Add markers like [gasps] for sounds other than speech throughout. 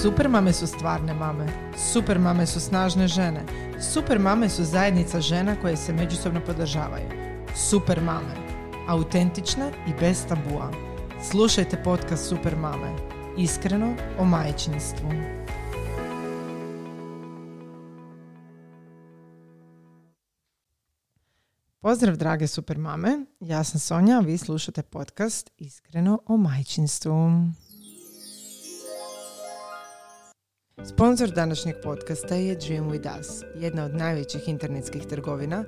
Super mame su stvarne mame. Super mame su snažne žene. Super mame su zajednica žena koje se međusobno podržavaju. Super mame. Autentične i bez tabua. Slušajte podcast Super mame. Iskreno o majčinstvu. Pozdrav drage super mame, ja sam Sonja, vi slušate podcast Iskreno o majčinstvu. Sponzor današnjeg podcasta je Dream With Us, jedna od najvećih internetskih trgovina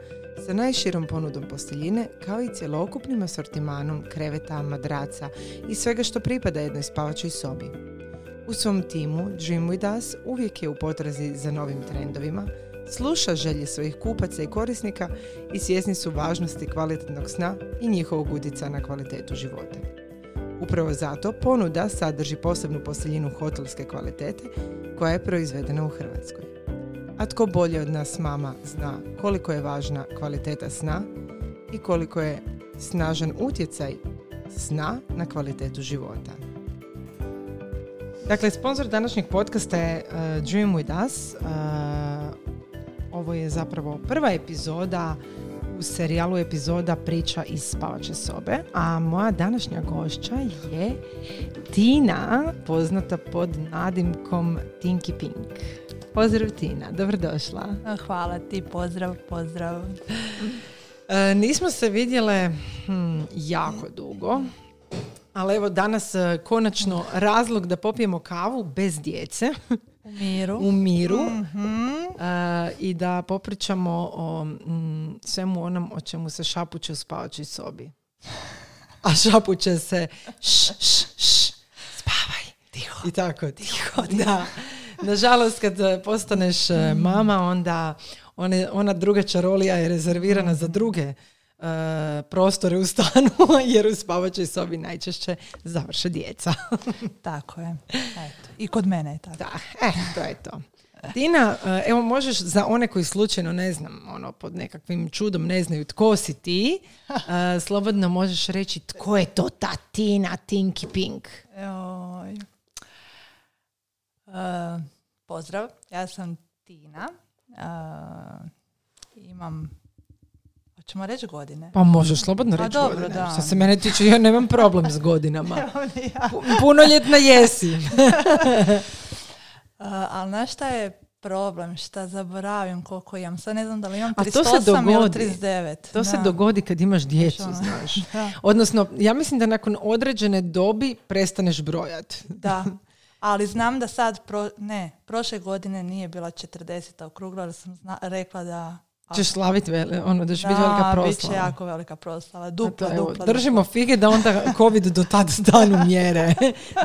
sa najširom ponudom posteljine kao i cjelokupnim asortimanom kreveta, madraca i svega što pripada jednoj spavačoj sobi. U svom timu Dream With Us uvijek je u potrazi za novim trendovima, sluša želje svojih kupaca i korisnika i svjesni su važnosti kvalitetnog sna i njihovog utjecaja na kvalitetu života. Upravo zato ponuda sadrži posebnu posteljinu hotelske kvalitete koja je proizvedena u Hrvatskoj. A tko bolje od nas mama zna koliko je važna kvaliteta sna i koliko je snažan utjecaj sna na kvalitetu života. Dakle, sponsor današnjeg podcasta je uh, Dream With Us. Uh, ovo je zapravo prva epizoda u serijalu epizoda Priča iz spavače sobe, a moja današnja gošća je Tina, poznata pod nadimkom Tinky Pink. Pozdrav Tina, dobrodošla. Hvala ti, pozdrav, pozdrav. E, nismo se vidjele hm, jako dugo, ali evo danas e, konačno razlog da popijemo kavu bez djece. U miru. u miru e, i da popričamo o mm, svemu onom o čemu se šapuće u spavačoj sobi. A šapuće se š, š, š, spavaj. Tiho. I tako. Tiho, Da. Nažalost, kad e, postaneš mama, onda one, ona druga čarolija je rezervirana za druge e, prostore u stanu, [laughs] jer u spavačoj sobi najčešće završe djeca. [laughs] Tako je. Eto. I kod mene je tako. Da, e, to je to. Tina, e, evo možeš za one koji slučajno ne znam, ono, pod nekakvim čudom ne znaju tko si ti, e, [laughs] slobodno možeš reći tko je to ta Tina Tinky Pink. Joj. E, pozdrav, ja sam Tina. E, imam, hoćemo reći godine? Pa možeš slobodno Pa reći dobro, godine. da. Što se mene tiče, ja nemam problem s godinama. [laughs] Ja. Pu- Punoljetna jesi. [laughs] [laughs] E, ali znaš šta je problem? Šta zaboravim koliko imam? Sad ne znam da li imam A to se 38 ili dogodi. 39. To se dogodi kad imaš djecu, ono. znaš. Da. Odnosno, ja mislim da nakon određene dobi prestaneš brojat. Da. Ali znam da sad, pro, ne, prošle godine nije bila 40. okrugla, ali sam zna, rekla da... Ćeš slaviti, vele, ono, da će biti Da, velika bit će proslava. jako velika proslava. Dupla, evo, dupla. držimo fige da onda [laughs] COVID do tad stanu mjere.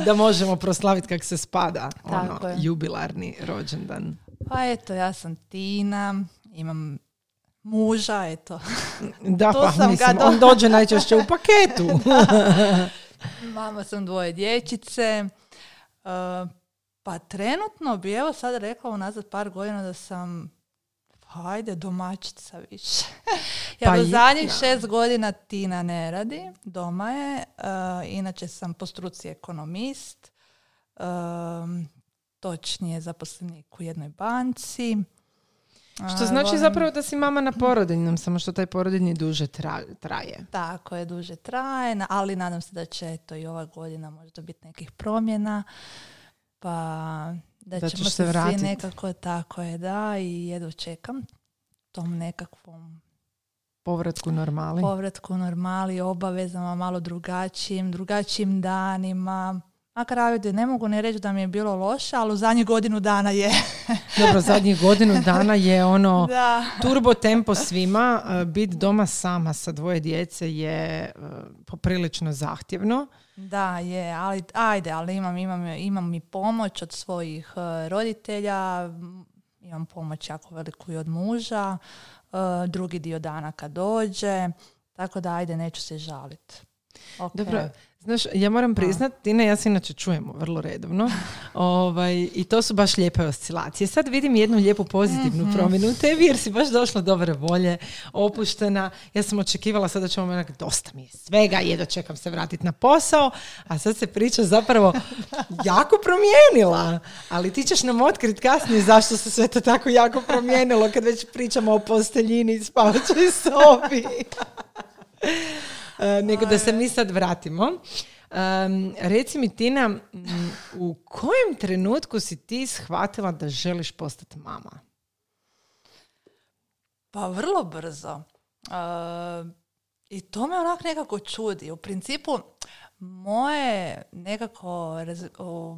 da možemo proslaviti kak se spada. Tako ono, je. jubilarni rođendan. Pa eto, ja sam Tina, imam muža, eto. Da, [laughs] Tu pa sam ga mislim, do- on dođe najčešće u paketu. [laughs] Mama sam dvoje dječice. Uh, pa trenutno bi evo sad rekla unazad par godina da sam hajde domaćica više. [laughs] ja Pa i- zadnjih šest godina Tina ne radi, doma je. Uh, inače sam po struci ekonomist. Um, točnije zaposlenik u jednoj banci. Što znači zapravo da si mama na porodiljnom, samo što taj porodiljni duže tra- traje. Tako je, duže traje, ali nadam se da će eto i ova godina možda biti nekih promjena, pa da, Da ćemo se vratit. svi nekako tako je, da, i jedva čekam tom nekakvom Povratku normali. povratku normali, obavezama, malo drugačijim, drugačijim danima. Na kraju ne mogu ne reći da mi je bilo loše, ali u zadnjih godinu dana je. [laughs] Dobro, zadnjih godinu dana je ono [laughs] da. turbo tempo svima. Uh, Bit doma sama sa dvoje djece je uh, poprilično zahtjevno. Da, je, ali ajde, ali imam, imam, imam i pomoć od svojih eh, roditelja, imam pomoć jako veliku i od muža, eh, drugi dio dana kad dođe, tako da ajde, neću se žaliti. Dobro, Znaš, ja moram priznat, Tina ja se inače čujemo vrlo redovno [laughs] ovaj, i to su baš lijepe oscilacije. Sad vidim jednu lijepu pozitivnu mm promjenu u tebi jer si baš došla dobre volje, opuštena. Ja sam očekivala sada ćemo onak, dosta mi je svega, jedno čekam se vratiti na posao, a sad se priča zapravo [laughs] jako promijenila. Ali ti ćeš nam otkriti kasnije zašto se sve to tako jako promijenilo kad već pričamo o posteljini i spavačoj sobi. [laughs] E, nego da se mi sad vratimo. Um, reci mi Tina, u kojem trenutku si ti shvatila da želiš postati mama? Pa vrlo brzo. I to me onak nekako čudi. U principu, moje nekako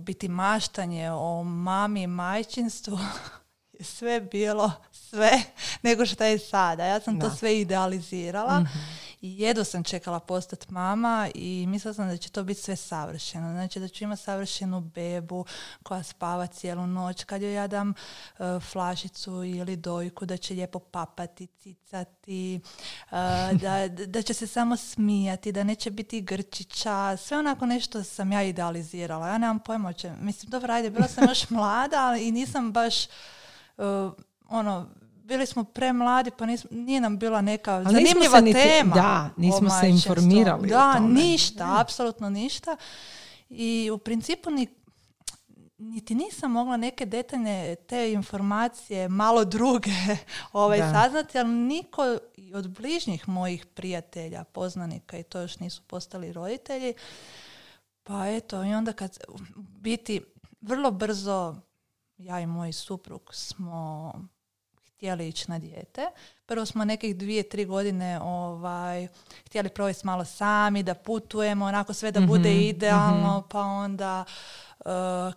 biti maštanje o mami i majčinstvu [laughs] je sve bilo sve [laughs] nego što je sada. Ja sam to sve idealizirala. Mhm i jedno sam čekala postati mama i mislila sam da će to biti sve savršeno. Znači da ću imati savršenu bebu koja spava cijelu noć. Kad joj ja dam e, flašicu ili dojku da će lijepo papati, cicati, uh, [laughs] da, da će se samo smijati, da neće biti grčića. Sve onako nešto sam ja idealizirala. Ja nemam pojma će. Mislim, dobro, ajde, bila sam još [laughs] mlada ali i nisam baš uh, ono, bili smo premladi, pa nije nam bila neka Ali zanimljiva tema. Da, nismo se informirali. Da, ništa, apsolutno ništa. I u principu ni, niti nisam mogla neke detaljne te informacije malo druge [laughs] ovaj, saznati, ali niko od bližnjih mojih prijatelja, poznanika i to još nisu postali roditelji. Pa eto, i onda kad biti vrlo brzo ja i moj suprug smo htjeli ići na dijete. Prvo smo nekih dvije, tri godine ovaj, htjeli provesti malo sami, da putujemo, onako sve da bude mhm, idealno, mhm. pa onda uh,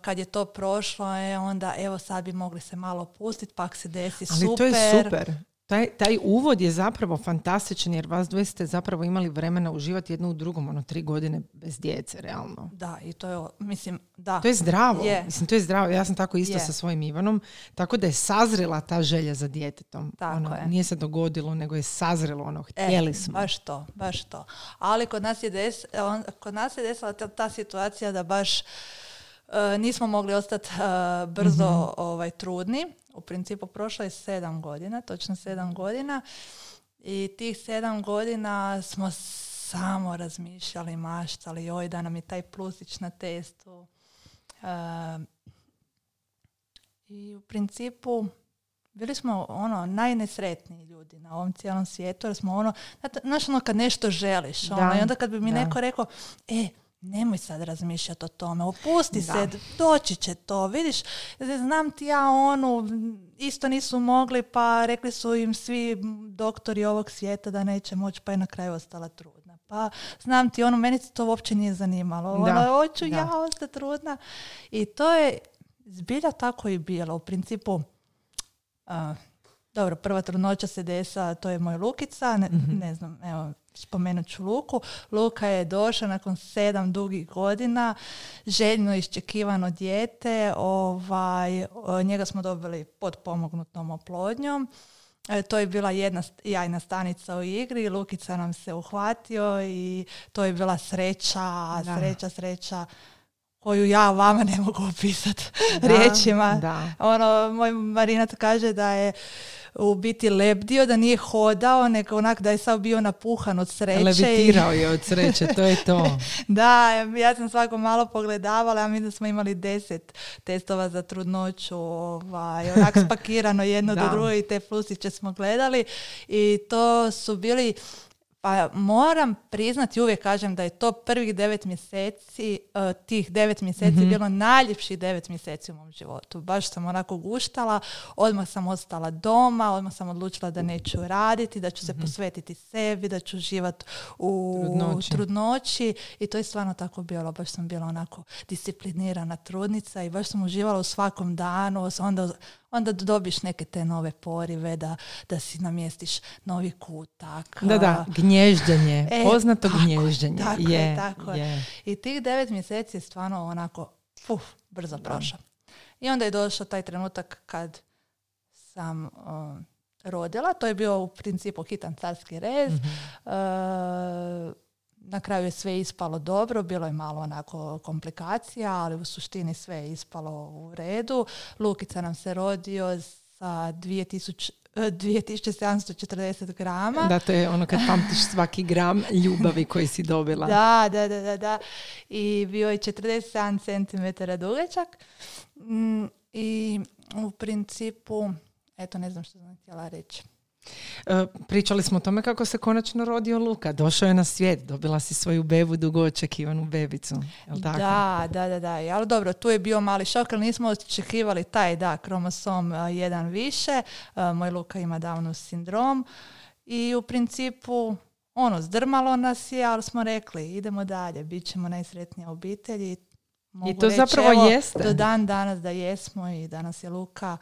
kad je to prošlo, je onda evo sad bi mogli se malo pustiti, pak se desi Ali super. to je super. Taj, taj uvod je zapravo fantastičan jer vas dvoje ste zapravo imali vremena uživati jedno u drugom, ono tri godine bez djece, realno. Da, i to je, mislim, da. To je zdravo, mislim, to je zdravo. Ja sam tako isto sa svojim Ivanom, tako da je sazrela ta želja za djetetom. Tako ono, je. Nije se dogodilo, nego je sazrelo ono, e, htjeli smo. Baš to, baš to. Ali kod nas je, des, on, kod nas je desila ta, ta situacija da baš nismo mogli ostati uh, brzo mm ovaj, trudni. U principu prošlo je sedam godina, točno sedam godina. I tih sedam godina smo samo razmišljali, maštali, oj da nam je taj plusić na testu. Ehm, I u principu bili smo ono najnesretniji ljudi na ovom cijelom svijetu jer smo ono, znaš ono kad nešto želiš ono, i onda kad bi mi neko rekao, e, nemoj sad razmišljati o tome, opusti se, doći će to, vidiš, znam ti ja onu, isto nisu mogli, pa rekli su im svi doktori ovog svijeta da neće moći, pa je na kraju ostala trudna. Pa znam ti ono, meni se to uopće nije zanimalo, ono, hoću ja ostati trudna. I to je zbilja tako i bilo, u principu, dobro, prva trudnoća se desa, to je moj Lukica, ne, mhm. ne znam, evo, spomenut ću Luku. Luka je došla nakon sedam dugih godina, željno iščekivano dijete, ovaj, njega smo dobili pod pomognutom oplodnjom. E, to je bila jedna jajna stanica u igri, Lukica nam se uhvatio i to je bila sreća, sreća, sreća koju ja vama ne mogu opisati riječima. Da. Ono, moj Marinat kaže da je u biti lebdio, da nije hodao, nego onak da je sad bio napuhan od sreće. Levitirao je od sreće, to je to. [laughs] da, ja sam svako malo pogledavala, a mi da smo imali deset testova za trudnoću, ovaj, onak spakirano jedno do [laughs] drugo i te plusiće smo gledali i to su bili pa moram priznati, uvijek kažem da je to prvih devet mjeseci, uh, tih devet mjeseci mm bilo najljepših devet mjeseci u mom životu. Baš sam onako guštala, odmah sam ostala doma, odmah sam odlučila da neću raditi, da ću se mhm. posvetiti sebi, da ću uživati u trudnoći. trudnoći. I to je stvarno tako bilo. Baš sam bila onako disciplinirana trudnica i baš sam uživala u svakom danu. Onda onda dobiš neke te nove porive da, da si namjestiš novi kutak. Da, da, gnježđenje, e, poznato tako, gnježđenje. Tako je, tako je. I tih devet mjeseci je stvarno onako, uf, brzo prošao. I onda je došao taj trenutak kad sam rodila, to je bio u principu hitan carski rez. mm na kraju je sve ispalo dobro, bilo je malo onako komplikacija, ali u suštini sve je ispalo u redu. Lukica nam se rodio sa 2000, 2740 grama. Da, to je ono kad pamtiš svaki gram ljubavi koji si dobila. [laughs] Da, da, da, da, da. I bio je 47 cm dugačak. Mm, I u principu, eto ne znam što sam htjela reći. E, pričali smo o tome kako se konačno rodio Luka. Došao je na svijet, dobila si svoju bebu dugo očekivanu bebicu. Jel tako? Da, da, da, da. Ali dobro, tu je bio mali šok, ali nismo očekivali taj, da, kromosom jedan više. Moj Luka ima Downov sindrom i u principu ono, zdrmalo nas je, ali smo rekli idemo dalje, bit ćemo najsretnija obitelji. Mogu I to zapravo jeste. Do dan danas da jesmo i danas je Luka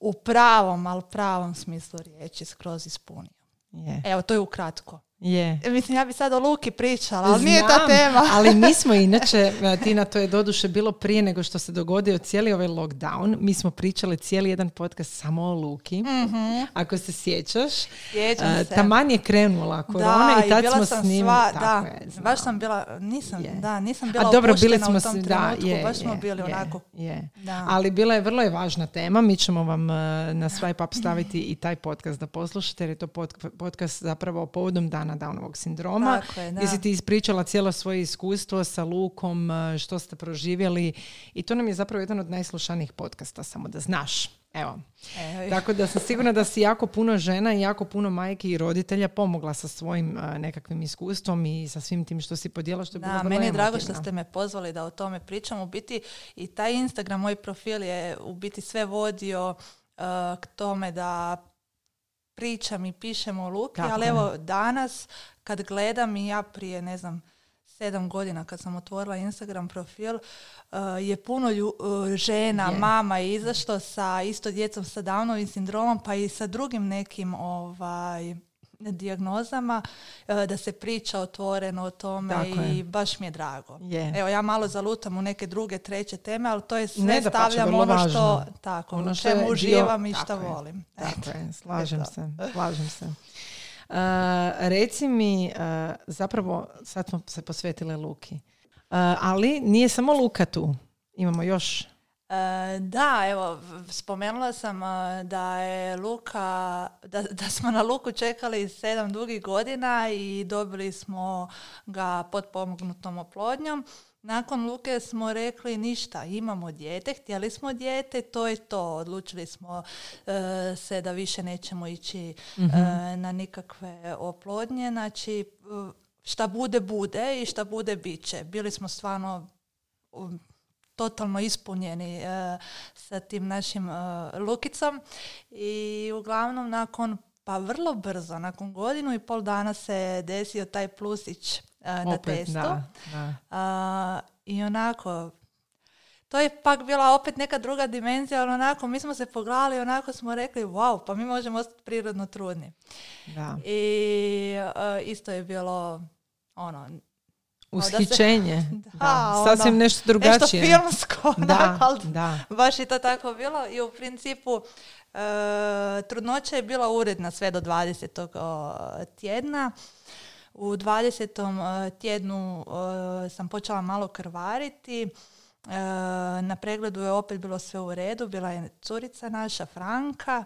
u pravom, ali pravom smislu riječi skroz ispunio. Je. Evo, to je ukratko. Je. Mislim, ja bi sad o Luki pričala, ali nije ta tema. [laughs] ali mi smo [laughs] inače, e, Tina, to je doduše bilo prije nego što se dogodio cijeli ovaj lockdown. Mi smo pričali cijeli jedan podcast samo o Luki. mm Ako se sjećaš. Sjećam uh, se. Taman je krenula korona i tad bila smo sam snimali. Sva, da, je, baš sam bila, nisam, da, nisam bila A dobro, bili smo u tom da, je, baš smo je, bili je, onako. Je. Ali bila je vrlo je važna tema. Mi ćemo vam uh, na Swipe Up staviti i taj podcast da poslušate jer je to podcast zapravo povodom dana Downovog sindroma sindroma je, gdje si ti ispričala cijelo svoje iskustvo sa Lukom, e, što ste proživjeli i to nam je zapravo jedan od najslušanijih podcasta, samo da znaš. Evo. Tako da sam sigurna da si jako puno žena i jako puno majki i roditelja pomogla sa svojim uh, nekakvim iskustvom i sa svim tim što si podijela što je da, bilo meni je drago što ste me pozvali da o tome pričam. U biti i taj Instagram, moj profil je u biti sve vodio uh, k tome da pričam i pišem o Luki, ali evo danas kad gledam i ja prije, ne znam, sedam godina kad sam otvorila Instagram profil, uh, je puno uh, žena, mama je izašlo sa isto djecom sa Downovim sindromom, pa i sa drugim nekim ovaj, dijagnozama, uh, da se priča otvoreno o tome i baš mi je drago. Evo, ja malo zalutam u neke druge, treće teme, ali to je sve ne stavljam ono što, tako, ono što čemu uživam i što volim. Tako je, slažem se, slažem se. Uh, reci mi, uh, zapravo sad smo se posvetile Luki. Uh, ali nije samo Luka tu. Imamo još da, evo, spomenula sam da je Luka, da, [laughs] da smo na Luku čekali sedam dugih godina i dobili smo ga pod pomognutom oplodnjom. Nakon Luke smo rekli ništa, imamo dijete, htjeli smo dijete, to je to. Odlučili smo e, se da više nećemo ići e, mhm. na nikakve oplodnje. Znači, e, šta bude, bude i šta bude, bit će. Bili smo stvarno totalno ispunjeni sa tim našim Lukicom i uglavnom nakon pa vrlo brzo, nakon godinu i pol dana se desio taj plusić na testu. I onako, to je pak bila opet neka druga dimenzija, ali onako, mi smo se pogledali, onako smo rekli, wow, pa mi možemo ostati prirodno trudni. Da. I isto je bilo, ono, Ushićenje. [laughs] Da, ono, Sasvim nešto drugačije. Nešto filmsko. [laughs] Da, da. Baš je to tako bilo i u principu e, trudnoća je bila uredna sve do 20. tjedna. U 20. E, tjednu e, sam počela malo krvariti. E, na pregledu je opet bilo sve u redu. Bila je curica naša, Franka.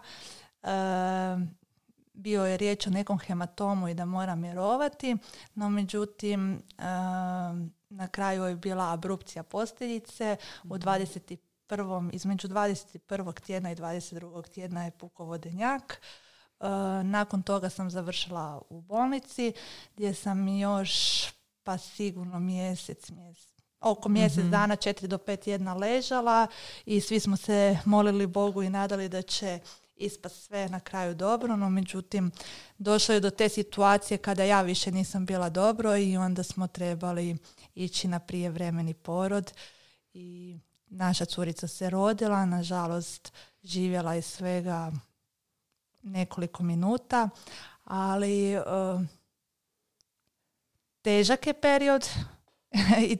Bio je riječ o nekom hematomu i da mora mirovati. No međutim, na kraju je bila abrupcija posteljice. U 21. između 21. tjedna i 22. tjedna je puko vodenjak. E, nakon toga sam završila u bolnici gdje sam još pa sigurno mjesec, mjesec oko mjesec mm dana, četiri do pet jedna ležala i svi smo se molili Bogu i nadali da će ispast sve na kraju dobro, no međutim došlo je do te situacije kada ja više nisam bila dobro i onda smo trebali ići na prijevremeni porod i naša curica se rodila, nažalost živjela je svega nekoliko minuta, ali uh, težak je period [laughs] i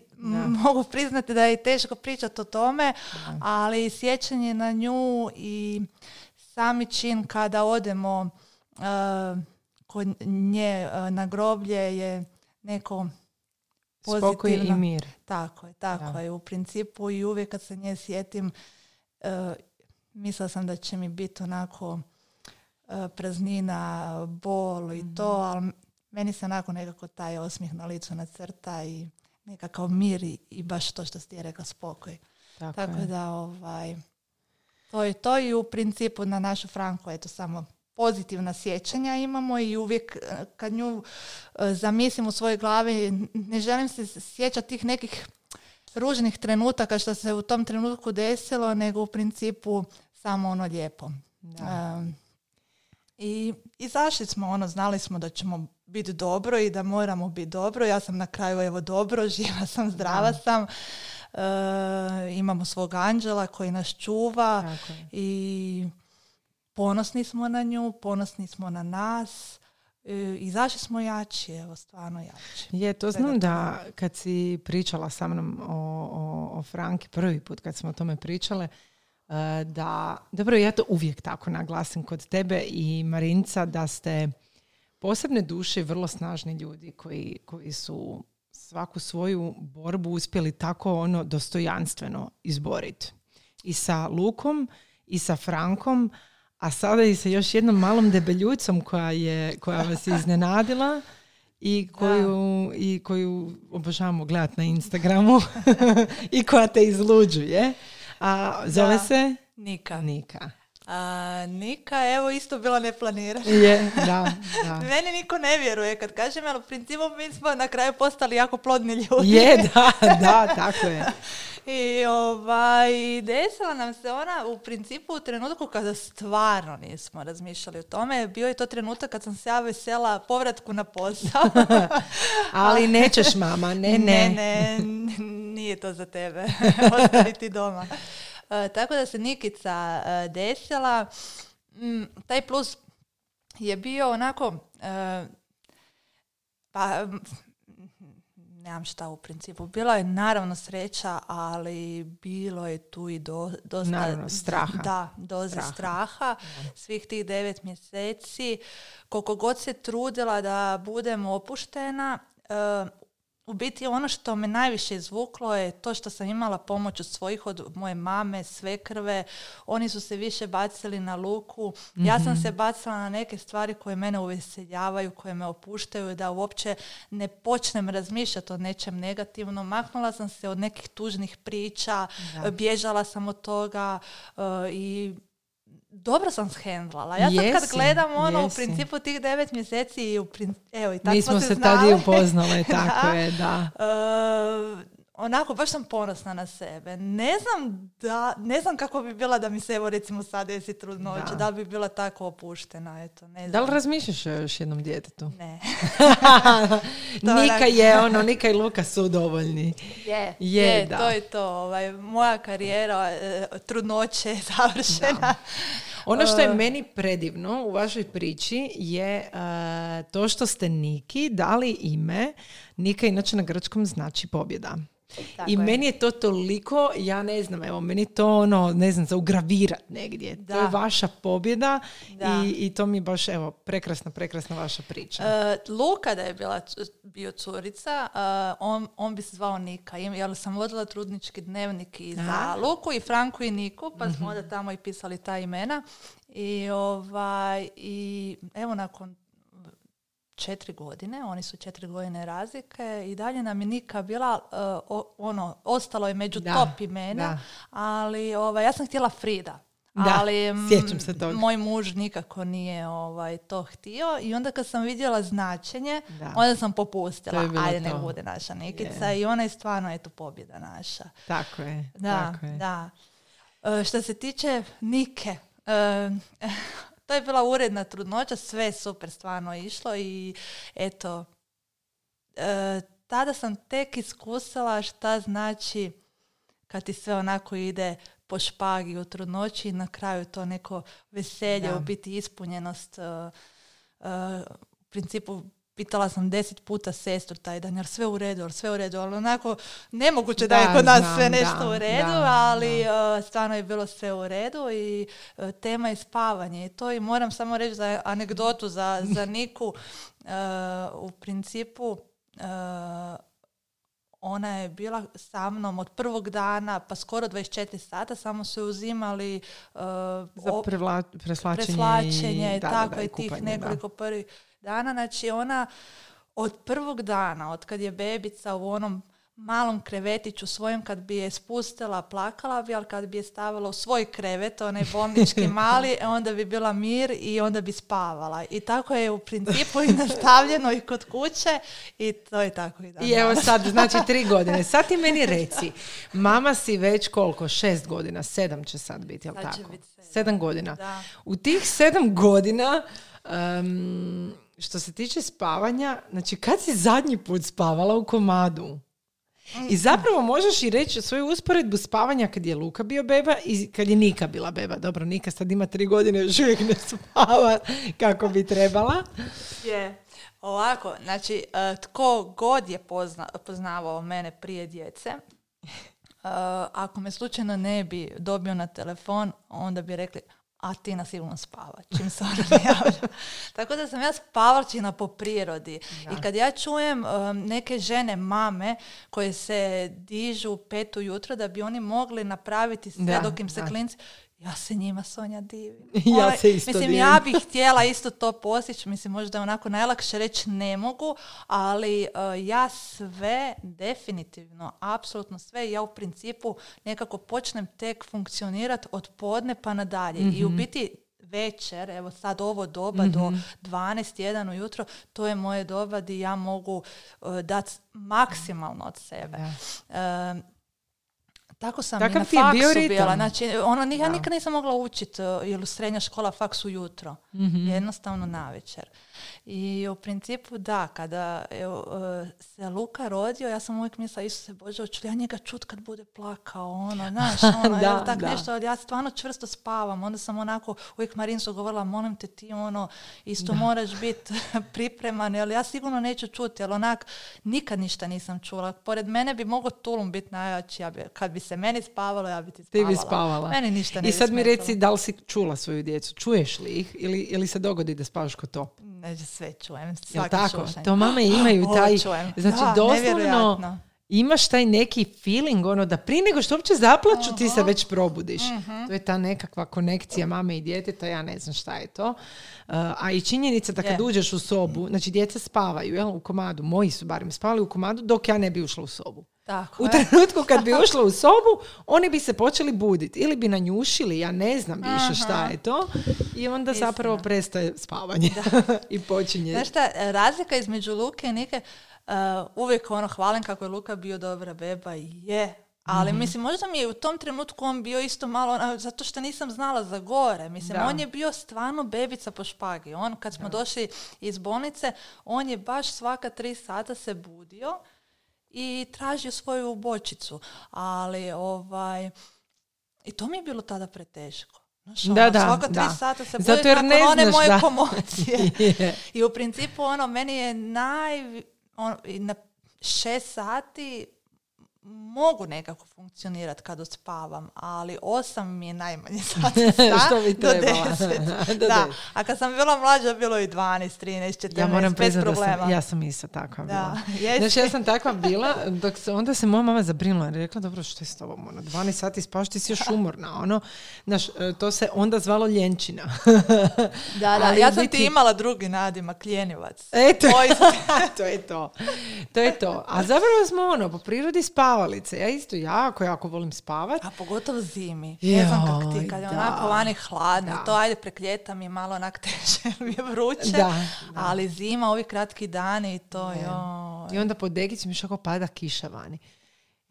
mogu priznati da je teško pričati o tome, ali sjećanje na nju i sami čin kada odemo uh, kod nje uh, na groblje je neko Spokoj i pozitivno. mir. Tako je, tako Da. je. U principu i uvijek kad se nje sjetim, uh, mislila sam da će mi biti onako praznina, bol i to, Mhm. ali meni se onako nekako taj osmijeh na licu nacrta i nekakav mir i, i baš to što si ti rekla, spokoj. Tako, Tako je. da, ovaj, to je to i u principu na našu Franku, eto, samo pozitivna sjećanja imamo i uvijek eh, kad nju eh, zamislim u svojoj glavi, ne želim se sjećati tih nekih ružnih trenutaka što se u tom trenutku desilo, nego u principu samo ono lijepo. Da. Um, I izašli smo, ono, znali smo da ćemo biti dobro i da moramo biti dobro. Ja sam na kraju evo dobro, [laughs] živa sam, zdrava sam. E, imamo svog anđela koji nas čuva Tako je. i ponosni smo na nju, ponosni smo na nas. E, izašli smo jači, evo, stvarno jači. Je, to znam da kad si pričala sa mnom o, o, o Franki prvi put kad smo o tome pričale, e, da, dobro ja to uvijek tako naglasim kod tebe i Marinca da ste posebne duše i vrlo snažni ljudi koji, koji su svaku svoju borbu uspjeli tako ono dostojanstveno izboriti. I sa Lukom i sa Frankom, a sada i sa još jednom malom debeljucom koja, je, koja vas je iznenadila i koju, i koju obožavamo gledati na Instagramu [laughs] i koja te izluđuje. A zove Da. se Nika. Nika. A, Nika, evo, isto bila neplanirana. Je, [laughs] da, da. Meni niko ne vjeruje kad kažem, ali u principu mi smo na kraju postali jako plodni ljudi. Je, da, da, tako je. [laughs] I ovaj, desila nam se ona u principu u trenutku kada stvarno nismo razmišljali o tome. Bio je to trenutak kad sam se ja vesela povratku na posao. [laughs] Ali nećeš mama, ne, ne. ne, ne, nije to za tebe. Ostani ti doma. E, tako da se Nikica e, desila. Mm, taj plus je bio onako... e, pa, nemam šta u principu. Bila je naravno sreća, ali bilo je tu i do, dosta... Naravno, straha. Da, doze Straha. straha. Svih tih devet mjeseci. Koliko god se trudila da budem opuštena, u biti ono što me najviše izvuklo je to što sam imala pomoć od svojih, od moje mame, svekrve. Oni su se više bacili na luku. Ja sam Mhm. se bacila na neke stvari koje mene uveseljavaju, koje me opuštaju, da uopće ne počnem razmišljati o nečem negativnom. Maknula sam se od nekih tužnih priča, Da. bježala sam od toga e, i dobro sam shendlala. Ja sad kad Jesi, gledam ono, u jesi. principu tih devet mjeseci i u prin- evo i tako Mi smo se znali. tad i upoznale, [laughs] tako Da. je, da. E, onako, baš sam ponosna na sebe. Ne znam da, ne znam kako bi bila da mi se evo recimo sad desi trudnoće, Da. da. li bi bila tako opuštena, eto, ne Da znam. li razmišljaš o još jednom djetetu? Ne. [laughs] Nika je ono, Nika i Luka su dovoljni. Je, Je, je, da. to je to. Ovaj, moja karijera e, trudnoće je [laughs] završena. Ono što je E. meni predivno u vašoj priči je e, to što ste Niki dali ime. Nika inače na grčkom znači pobjeda. Tako I je. meni je to toliko, ja ne znam, evo, meni to ono, ne znam, za ugravirat negdje. To je Da. vaša pobjeda Da. i, i to mi je baš, evo, prekrasna, prekrasna vaša priča. E, Luka da je bila, bio curica, e, on, on bi se zvao Nika, jer sam vodila trudnički dnevnik i za Aha. Luku i Franku i Niku, pa smo onda tamo i pisali ta imena. I, ovaj, i evo nakon četiri godine, oni su četiri godine razlike i dalje nam je Nika bila, o- ono, ostalo je među Da, top imena, da. ali ovaj, ja sam htjela Frida. Da, ali sjećam se toga. moj muž nikako nije ovaj, to htio i onda kad sam vidjela značenje, Da. onda sam popustila. je Ajde, to. bude naša Nikica i ona je stvarno eto pobjeda naša. Tako je, Da, tako je. da. E, što se tiče Nike, e, to je bila uredna trudnoća, sve je super stvarno išlo i eto, e, tada sam tek iskusila šta znači kad ti sve onako ide po špagi u trudnoći i na kraju to neko veselje, Da. u biti ispunjenost. e, e, u principu pitala sam deset puta sestru taj dan, jer sve u redu, jer sve u redu, ali onako nemoguće da, Da, je kod nas znam, sve nešto da, u redu, da, ali e, stvarno je bilo sve u redu i e, tema je spavanje i to i moram samo reći za anegdotu za, za [laughs] Niku, e, u principu ona je bila sa mnom od prvog dana pa skoro 24 sata, samo su uzimali uh, Za prevla, preslačenje, preslačenje i, da, tako da, da, i i tih kupanje, nekoliko prvih dana. Znači ona od prvog dana, od kad je bebica u onom malom krevetiću svojem, kad bi je spustila, plakala bi, ali kad bi je stavila u svoj krevet, onaj bolnički [laughs] mali, onda bi bila mir i onda bi spavala. I tako je u principu i nastavljeno i kod kuće i to je tako i danas. I evo sad, znači tri [laughs] godine. Sad ti meni reci, mama si već koliko? Šest godina, sedam će sad biti, jel Sad će tako? biti sedam. Sedam godina. Da. U tih sedam godina, što se tiče spavanja, znači kad si zadnji put spavala u komadu? I zapravo možeš i reći svoju usporedbu spavanja kad je Luka bio beba i kad je Nika bila beba. Dobro, Nika sad ima tri godine, još uvijek ne spava kako bi trebala. Je. Ovako, znači, e, tko god je pozna, poznavao mene prije djece, e, ako me slučajno ne bi dobio na telefon, onda bi rekli, a Tina sigurno spava, čim se ona ne javlja. [laughs] Tako da sam ja spavalčina po prirodi. I kad ja čujem e, neke žene, mame, koje se dižu pet ujutro da bi oni mogli napraviti sve Da, dok im se da. klinci... Ja se njima, Sonja, divim. [laughs] Ja Ovaj, se isto Mislim, divim. ja bih htjela isto to postići, mislim možda je onako najlakše reći ne mogu, ali uh, ja sve definitivno, apsolutno sve, ja u principu nekako počnem tek funkcionirati od podne pa nadalje i u Mhm. biti večer, evo sad ovo doba do 12, 1 ujutro, to je moje doba di ja mogu dati maksimalno od sebe. Um, tako sam Takav i na ti bio faksu ritam. bila. Znači, ono, ja nikad nisam mogla učiti, jer srednja škola faks ujutro. Mhm. Jednostavno na večer. I u principu da, kada evo, e, se Luka rodio, ja sam uvijek mislila, Isuse Bože, hoću li ja njega čut kad bude plakao, ono, znaš, [laughs] ono, Da, evo, tak da. nešto, ali ja stvarno čvrsto spavam. Onda sam onako uvijek Marinsu govorila, molim te ti, ono, isto moraš biti [laughs] pripreman, jer ja sigurno neću čuti, jer onak, nikad ništa nisam čula. Pored mene bi mogao tulum biti najjači, ja bi, kad bi se meni spavalo, ja bi ti Ti spavala. bi spavala. Meni ništa ne I sad mi reci da li si čula svoju djecu? Čuješ li ih ili, ili se dogodi da spavaš kod to? Neće sve čujem, Jel svaki tako? šušanj. To mame [gasps] imaju taj, čujem. znači Da, doslovno imaš taj neki feeling, ono da prije nego što uopće zaplaču ti se već probudiš. Mhm. To je ta nekakva konekcija mame i djeteta, ja ne znam šta je to. Uh, a i činjenica da kad Je. uđeš u sobu, znači djeca spavaju jel, u komadu, moji su barem spavali u komadu dok ja ne bi ušla u sobu. Tako U trenutku kad bi [laughs] ušla u sobu, oni bi se počeli buditi. Ili bi nanjušili, ja ne znam više šta je to. I onda zapravo prestaje spavanje. [laughs] I počinje. Znaš šta, razlika između Luke i Nike, uh, uvijek ono hvalim kako je Luka bio dobra beba, je. Ali mislim, možda mi je u tom trenutku on bio isto malo, zato što nisam znala za gore. Mislim, Da. on je bio stvarno bebica po špagi. On, kad smo došli iz bolnice, on je baš svaka tri sata se budio i tražio svoju bočicu. Ali, ovaj, i to mi je bilo tada preteško. Znaš, Da, ono, da, svaka tri da. sata se Zato jer ne one znaš moje da- komocije. [laughs] Je. I u principu ono, meni je naj... On, i na šest sati mogu nekako funkcionirati kad uspavam, ali osam mi je najmanje [laughs] sati Što bi do trebala. [laughs] Do da. A kad sam bila mlađa, bilo je 12, 13, 14, Ja moram bez priznati da problema. sam, ja sam isto takva Da, bila. jesi. Znači, ja sam takva bila, dok se, onda se moja mama zabrinula i rekla, dobro, što je s tobom, ono, 12 sati spaš, ti si još [laughs] umorna, ono, znaš, e, to se onda zvalo ljenčina. Da, da, Ali ja sam biti- ti imala drugi nadimak, ljenjivac. Eto, to je to. To je to. A zapravo smo ono, po prirodi spavalice. Ja isto jako, jako volim spavat. A pogotovo zimi. Ne znam kako ti, kad je da. onako vani hladno. Da. To ajde prek ljeta mi je malo onak teže, mi je vruće. Da, da. Ali zima, ovi kratki dani i to, joj. I onda pod dekicom još ako pada kiša vani.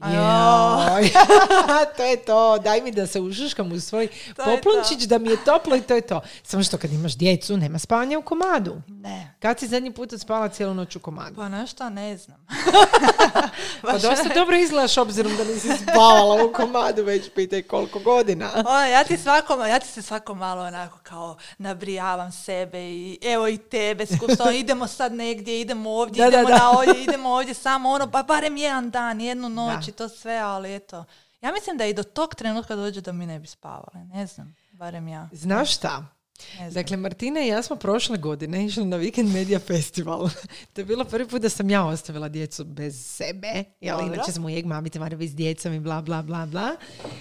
Joj. [laughs] to je to. Daj mi da se ušuškam u svoj To poplunčić da mi je toplo i to je to. Samo što kad imaš djecu, nema spavanja u komadu. Ne. Kad si zadnji put spala cijelu noć u komadu? Pa nešto ne znam. [laughs] Pa dosta dobro izgledaš obzirom da nisi spavala u komadu već pitaj koliko godina. Ono, ja ti svako, ja ti se svako malo onako kao nabrijavam sebe i evo i tebe skusto, idemo sad negdje, idemo ovdje, Da, da, idemo da. na ovdje, idemo ovdje samo ono, pa barem jedan dan, jednu noć Da. i to sve, ali eto. Ja mislim da i do tog trenutka dođe da mi ne bi spavali, ne znam, barem ja. Znaš šta? Dakle, Martina i ja smo prošle godine išli na Weekend Media Festival. [laughs] to je bilo prvi put da sam ja ostavila djecu bez sebe. Jel, inače smo uvijek mamice, maravi s djecom i bla, bla, bla, bla.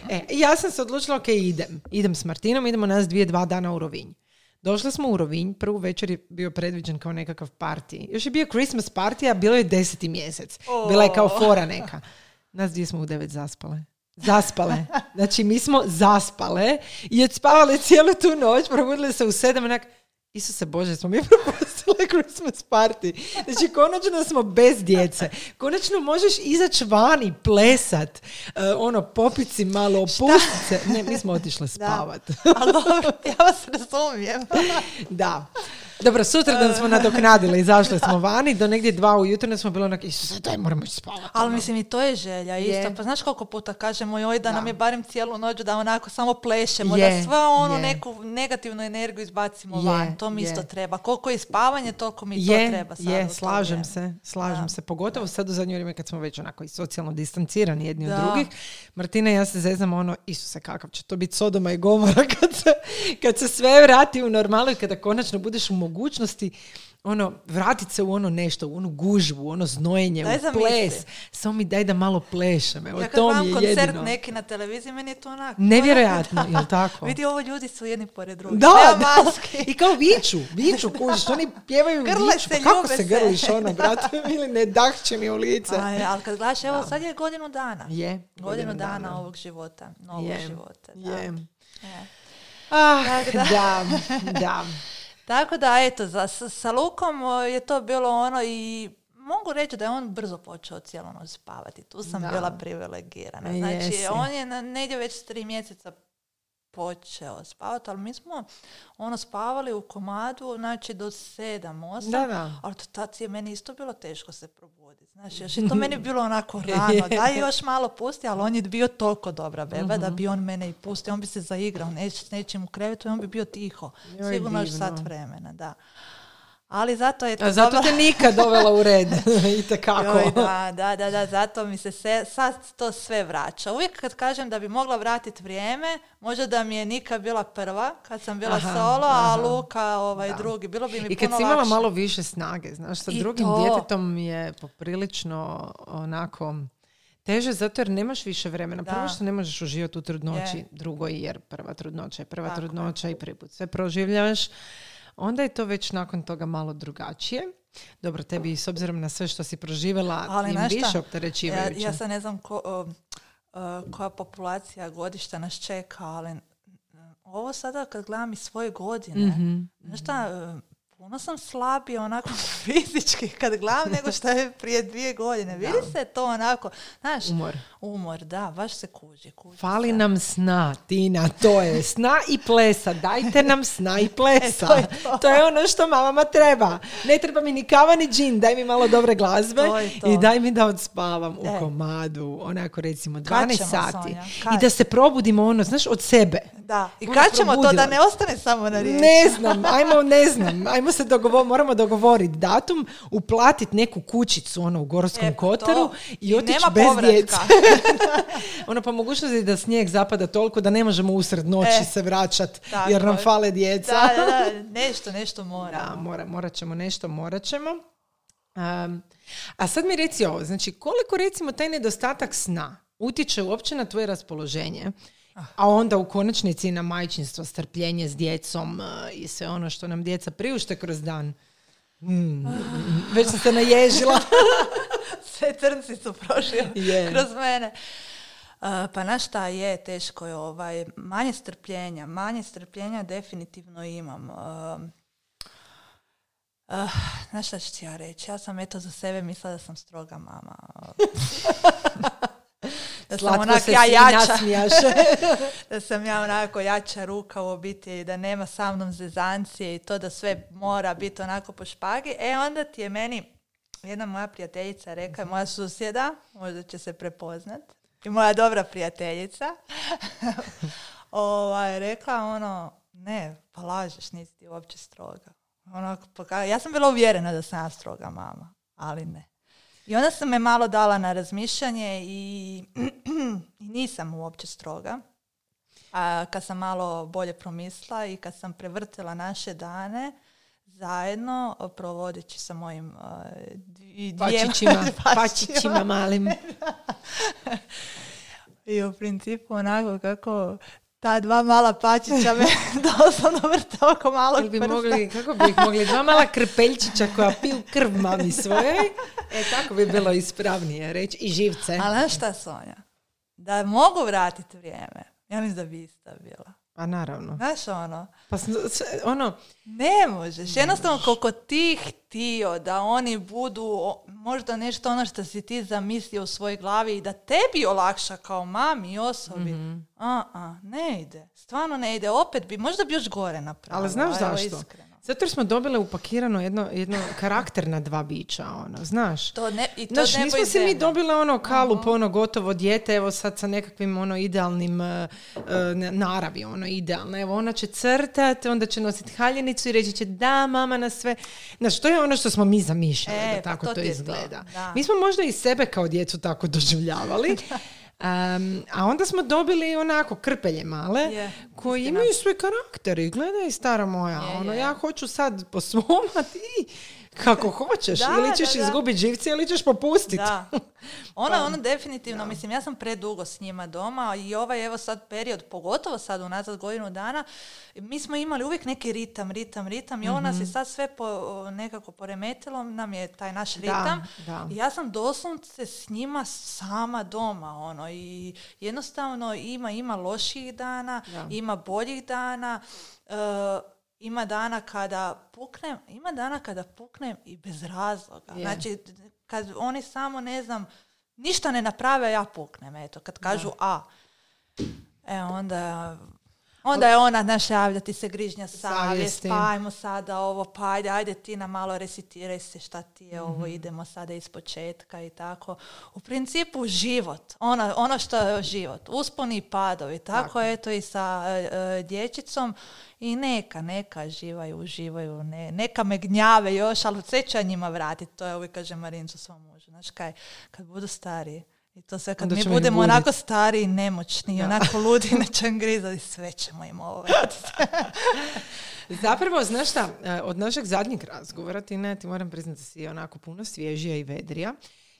E, ja sam se odlučila, ok, idem. Idem s Martinom, idemo nas dvije, dva dana u Rovinj. Došli smo u Rovinj, prvu večer je bio predviđen kao nekakav party. Još je bio Christmas party, a bilo je deseti mjesec. Bila je kao fora neka. [laughs] Nas dvije smo u devet zaspale. Zaspale. Znači, mi smo zaspale i odspavale cijelu tu noć, probudili se u sedam, onak, Isuse Bože, smo mi [laughs] propustile Christmas party. Znači, konačno smo bez djece. Konačno možeš izaći vani, plesat, e, ono, popit si malo, opustit se. Ne, mi smo otišle spavat. Ali dobro, ja vas razumijem. [laughs] da. Dobro, sutra dan smo nadoknadili, izašli smo vani, do negdje dva ujutro smo bilo onak, Isuse, daj, moramo ići spavati. Ali mislim i to je želja Je. isto. Pa znaš koliko puta kažemo joj da, Da. nam je barem cijelu noć da onako samo plešemo, Je, da sva onu je. neku negativnu energiju izbacimo Je, van. To mi je. isto treba. Koliko je spavanje, toliko mi je, to treba sad. je, slažem se, slažem Da. se. Pogotovo sad u zadnje vrijeme kad smo već onako i socijalno distancirani jedni od Da. drugih. Martina i ja se zeznamo ono, Isuse, kakav će to biti Sodoma i Gomora [laughs] kad se, kad se sve vrati u normalu i kada konačno budeš u mogućnosti ono, vratit se u ono nešto, u onu gužvu, ono znojenje, Daj u ples. Samo mi daj da malo plešem. Evo, Ja kad to mi je koncert jedino. neki na televiziji, meni je to onako. Nevjerojatno, jel [laughs] tako? Vidi, ovo ljudi su jedni pored drugih. Da, da. maski. I kao viču, viču, kužiš, oni pjevaju Grle viču. se, Pa kako se se. grliš [laughs] ono, brate, ili ne dahće mi u lice. Aj, ali kad gledaš, evo sad je godinu dana. Je. Godinu dana, ovog života, novog Je, života. Da. Je. Je. Ah, da. da, da. [laughs] Tako da, eto, za, sa, sa Lukom je to bilo ono i mogu reći da je on brzo počeo cijelu noć spavati. Tu sam Da. bila privilegirana. Jesi. Znači, on je na, negdje već s tri mjeseca počeo spavati, ali mi smo ono spavali u komadu, znači do sedam, osam. Da, da. Ali to tad je meni isto bilo teško se probuditi. Znači, još je to meni [laughs] bilo onako rano. Daj još malo pusti, ali on je bio toliko dobra beba da bi on mene i pustio. On bi se zaigrao neć, nečim u krevetu i on bi bio tiho. Joj, Sigurno još sat vremena, da. Ali zato je to A zato te nikad dovela u red. [laughs] I tekako. Joj, da, da, da, da, zato mi se se, sad to sve vraća. Uvijek kad kažem da bi mogla vratiti vrijeme, možda da mi je Nika bila prva, kad sam bila Aha, solo, aha. a Luka ovaj, Da. drugi. Bilo bi mi I kad puno si imala lakše. malo više snage, znaš, sa I drugim to. djetetom je poprilično onako teže zato jer nemaš više vremena. Da. Prvo što ne možeš uživati u trudnoći, Je. drugo jer prva trudnoća je prva Tako je. trudnoća i prvi put sve proživljavaš. Onda je to već nakon toga malo drugačije. Dobro, tebi s obzirom na sve što si proživjela, Ali tim više Ja, opterećivajuće. ja sad ne znam ko, o, o, koja populacija godišta nas čeka, ali ovo sada kad gledam iz svoje godine, Mhm. znaš šta, puno sam slabija onako [laughs] fizički kad gledam nego što je prije dvije godine. Vidi se to onako, znaš, Umor. umor, da, baš se kuži. kuži Fali se. nam sna, Tina, to je sna i plesa. Dajte nam sna i plesa. [laughs] E, to je to. je ono što mamama treba. Ne treba mi ni kava ni džin, daj mi malo dobre glazbe To to. i daj mi da odspavam u E. komadu, onako recimo Kad 12 ćemo, sati. I da se probudimo ono, znaš, od sebe. Da, i Ono, kad ćemo to da ne ostane samo na riječi? Ne znam, ajmo, ne znam, ajmo se dogovor, moramo dogovoriti datum, uplatiti neku kućicu ono u Gorskom E, pa kotaru to. i otići bez povratka. djece. [laughs] ono pa mogućnosti da snijeg zapada toliko da ne možemo usred noći E, se vraćati jer nam je. fale djeca. Da, da, da, nešto, nešto mora. Da, mora, morat ćemo nešto, morat ćemo. Um, a sad mi reci ovo, znači koliko recimo taj nedostatak sna utječe uopće na tvoje raspoloženje, a onda u konačnici na majčinstvo, strpljenje s djecom uh, i sve ono što nam djeca priušte kroz dan. Mm, već sam se naježila. [laughs] Sve crnci su prošli kroz mene. Uh, pa na šta je, teško je ovaj, manje strpljenja, manje strpljenja definitivno imam. Uh, znaš šta ću ti ja reći? Ja sam eto za sebe mislila da sam stroga mama. [laughs] da sam Slatko onak se ja jača. [laughs] da sam ja onako jača ruka u obitelji, da nema sa mnom zezancije i to da sve mora biti onako po špagi. E onda ti je meni jedna moja prijateljica rekla, moja susjeda, možda će se prepoznat, i moja dobra prijateljica, [laughs] ovaj, rekla ono, ne, pa lažeš, nisi ti uopće stroga. Onako, poka- ja sam bila uvjerena da sam ja stroga mama, ali ne. I onda sam me malo dala na razmišljanje i, [clears throat] i nisam uopće stroga. A kad sam malo bolje promisla i kad sam prevrtila naše dane zajedno, provodeći sa mojim uh, dvijema Pačićima, pačićima [laughs] malim. [laughs] I u principu onako kako ta dva mala pačića me [laughs] doslovno vrte oko malog bi prsta. mogli, kako bi ih mogli, dva mala krpeljčića koja piju krv mami svojoj. E, tako bi bilo ispravnije reći. I živce. Ali šta, Sonja? Da mogu vratiti vrijeme, ja mislim da bi ista bila. Pa naravno. Znaš ono, Pa ono, ne možeš. Jednostavno koliko ti htio da oni budu možda nešto ono što si ti zamislio u svojoj glavi i da tebi olakša kao mami i osobi. A, a, ne ide. Stvarno ne ide. Opet bi, možda bi još gore napravila. ali znaš evo, zašto? Zato jer smo dobile upakirano jedno, jedno karakterna dva bića, ono, znaš. To ne, I to Znaš, nebo nismo si mi dobile ono kalup, ono gotovo dijete, evo sad sa nekakvim ono idealnim e, naravi, ono idealno. Evo ona će crtat, onda će nositi haljenicu i reći će da mama na sve. Znaš, to je ono što smo mi zamišljali E, da pa tako to to, izgleda. da. Mi smo možda i sebe kao djecu tako doživljavali. [laughs] Em, a onda smo dobili onako krpelje male Je, koji istina. imaju svoj karakter i gledaj stara moja, Je, ono je. ja hoću sad posvomati kako hoćeš. Da, ili ćeš da, da. izgubiti živce ili ćeš popustiti. Da. Ono, Pa, ono definitivno, mislim, ja sam predugo s njima doma i ovaj evo sad period, pogotovo sad unazad godinu dana, mi smo imali uvijek neki ritam, ritam, ritam i nas je Mhm. sad sve po, nekako poremetilo, nam je taj naš ritam. da. I ja sam doslovce s njima sama doma, ono, i jednostavno ima, ima loših dana, Da. ima boljih dana, e, ima dana kada puknem, ima dana kada puknem i bez razloga. Je. Znači, kad oni samo, ne znam, ništa ne naprave, ja puknem, eto, kad kažu a. E, onda... Onda je ona, znaš, javlja ti se grižnja savjest, pa ajmo sada ovo, pa ajde, ajde ti nam malo resitiraj se šta ti je ovo, idemo sada iz početka i tako. U principu život, ono, ono što je život, usponi i padovi, tako, Tako. eto i sa e, e, dječicom. I neka, neka živaju, uživaju, ne, neka me gnjave još, ali sve ću ja njima vratiti, to je uvijek kaže Marincu svom mužu, znaš kaj, kad budu stariji, i to sve kad Onda mi budemo onako stari i nemoćni, i onako ludi, nećem grizati, sve ćemo im ovo. [laughs] Zapravo, znaš šta, e, od našeg zadnjeg razgovora, ti ne, ti moram priznati da si onako puno svježija i vedrija.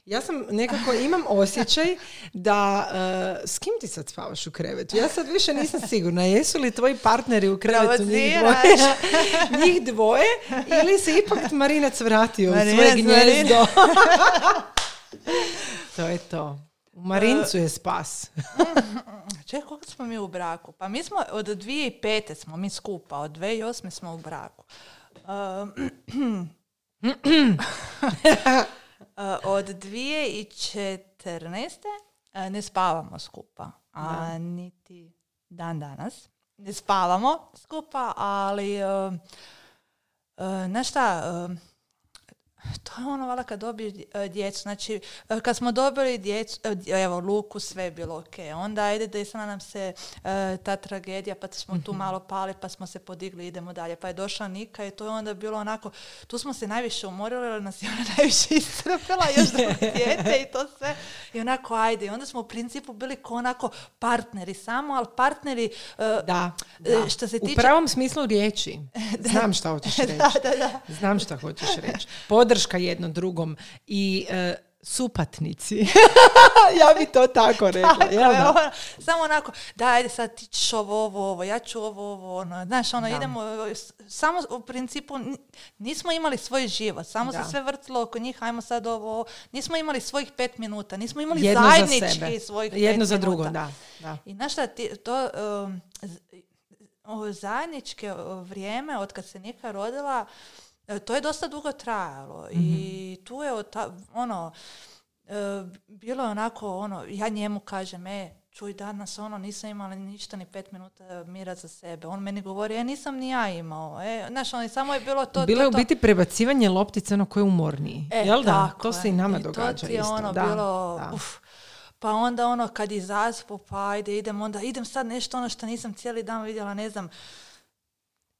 Ja sam nekako imam osjećaj da e, s kim ti sad spavaš u krevetu? Ja sad više nisam sigurna. Jesu li tvoji partneri u krevetu njih dvoje, [laughs] njih dvoje ili se ipak Marinac vratio u svoje Marinac, gnjezdo? [laughs] to je to. U Marincu je spas. [laughs] Čekaj, koliko smo mi u braku? Pa mi smo od 2005. smo mi skupa, od 2008. smo u braku. Um, Uh, [clears throat] od 2014. uh, ne spavamo skupa, a niti dan danas. Ne spavamo skupa, ali uh, uh, znaš šta, to je ono vala kad dobiješ uh, djecu. Znači, uh, kad smo dobili djecu, uh, evo, Luku, sve je bilo ok. Onda ajde desila nam se ta tragedija, pa smo tu malo pali, pa smo se podigli, idemo dalje. Pa je došla Nika i to je onda bilo onako, tu smo se najviše umorili, jer nas je ona [laughs] najviše iscrpila, još da [laughs] dijete i to sve. I onako, ajde. I onda smo u principu bili ko onako partneri samo, ali partneri Da, E, da. što se U tiče- pravom smislu riječi. [laughs] Znam šta hoćeš reći. da, da, da. Znam šta hoćeš reći. Podrška jedno drugom i e, supatnici. [laughs] ja bi to tako rekla. Tako jel je, da? ono, samo onako, da, ajde sad ti ćeš ovo, ovo, ovo, ja ću ovo, ovo, ono, znaš, ono, Da. idemo, samo u principu ni- nismo imali svoj život, samo Da. se sve vrtilo oko njih, ajmo sad ovo, nismo imali svojih pet minuta, nismo imali Jedno za zajednički sebe. svojih Jedno pet za minuta. drugo, da. da. I znaš šta, ti, to um, zajedničke vrijeme od kad se Nika rodila, to je dosta dugo trajalo i Mhm. tu je od ta- ono, e, bilo je onako ono, ja njemu kažem, e, čuj danas ono, nisam imala ništa ni pet minuta mira za sebe. On meni govori, e, nisam ni ja imao. E, znaš, ono, samo je bilo to, Bilo je u biti prebacivanje loptice ono koje je umorniji. E, Jel da? tako To se i nama I događa to ti je isto. ono da, bilo, da. uf. Pa onda ono kad izaspu, pa ajde idem onda, idem sad nešto ono što nisam cijeli dan vidjela, ne znam,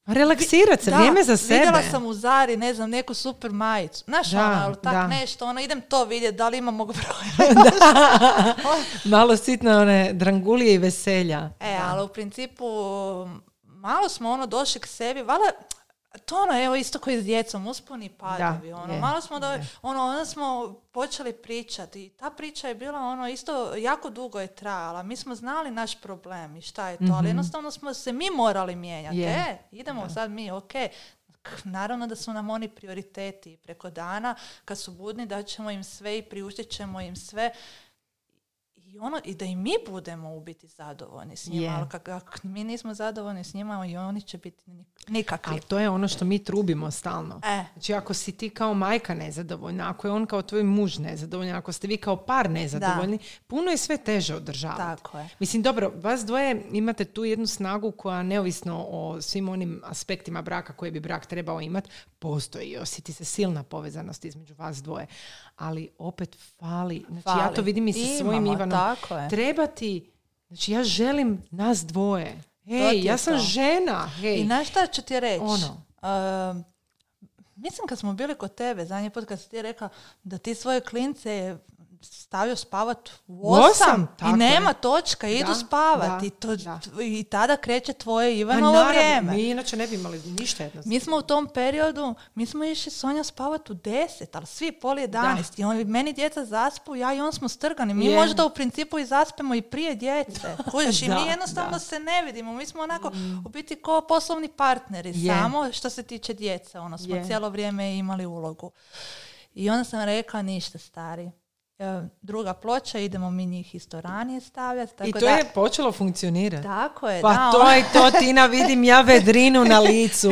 Relaksirat se, Da, vrijeme za sebe. Vidjela sam u Zari, ne znam, neku super majicu. Znaš, Da, ono, ali tak da. nešto, ono, idem to vidjeti, da li ima mog broja. [laughs] [laughs] Malo sitne one drangulije i veselja. E, Da. ali u principu malo smo ono došli k sebi, valjda to ono, evo isto koji s djecom, usponi padovi, Da, ono, je, malo smo, do, je. ono, onda smo počeli pričati i ta priča je bila ono, isto jako dugo je trajala, mi smo znali naš problem i šta je to, ali jednostavno smo se mi morali mijenjati, Mhm. Je. e, idemo sad mi, ok, Naravno da su nam oni prioriteti preko dana, kad su budni da ćemo im sve i priuštit ćemo im sve i ono i da i mi budemo u biti zadovoljni s njima, ali kak, ak mi nismo zadovoljni s njima i oni će biti ni- nikakvi. Ali to je ono što mi trubimo stalno. E, Znači ako si ti kao majka nezadovoljna, ako je on kao tvoj muž nezadovoljan, ako ste vi kao par nezadovoljni, puno je sve teže održavati. tako je. Mislim, dobro, vas dvoje imate tu jednu snagu koja neovisno o svim onim aspektima braka koje bi brak trebao imati, postoji i osjeti se silna povezanost između vas dvoje. Ali opet fali. Znači, ja to Fali. vidim i sa svojim Imamo, Ivanom. tako je. Treba ti, znači ja želim nas dvoje. Hej, ja sam to. žena. Hej. I znaš šta ću ti reći? Ono. Um, mislim kad smo bili kod tebe, zadnji put kad si ti rekla da ti svoje klince stavio spavat u osam, i nema je. točka, idu Da, spavat da, i, to, da. i tada kreće tvoje Pa Ivanovo naravno, vrijeme. Mi inače ne bi imali ništa jedno. Mi smo u tom periodu, mi smo išli Sonja spavat u deset, ali svi pol jedanest. I on, meni djeca zaspu, ja i on smo strgani. Mi Je. možda u principu i zaspemo i prije djece. [laughs] Kužiš, i Da, mi jednostavno da. se ne vidimo. Mi smo onako u biti ko poslovni partneri, Je. samo što se tiče djece. Ono, smo Je. cijelo vrijeme imali ulogu. I onda sam rekla, ništa stari. E, Druga ploča, idemo mi njih isto ranije stavljati. Tako I to da, je počelo funkcionirati. Tako je, Pa da. to ono- je to, Tina, vidim ja vedrinu na [laughs] licu.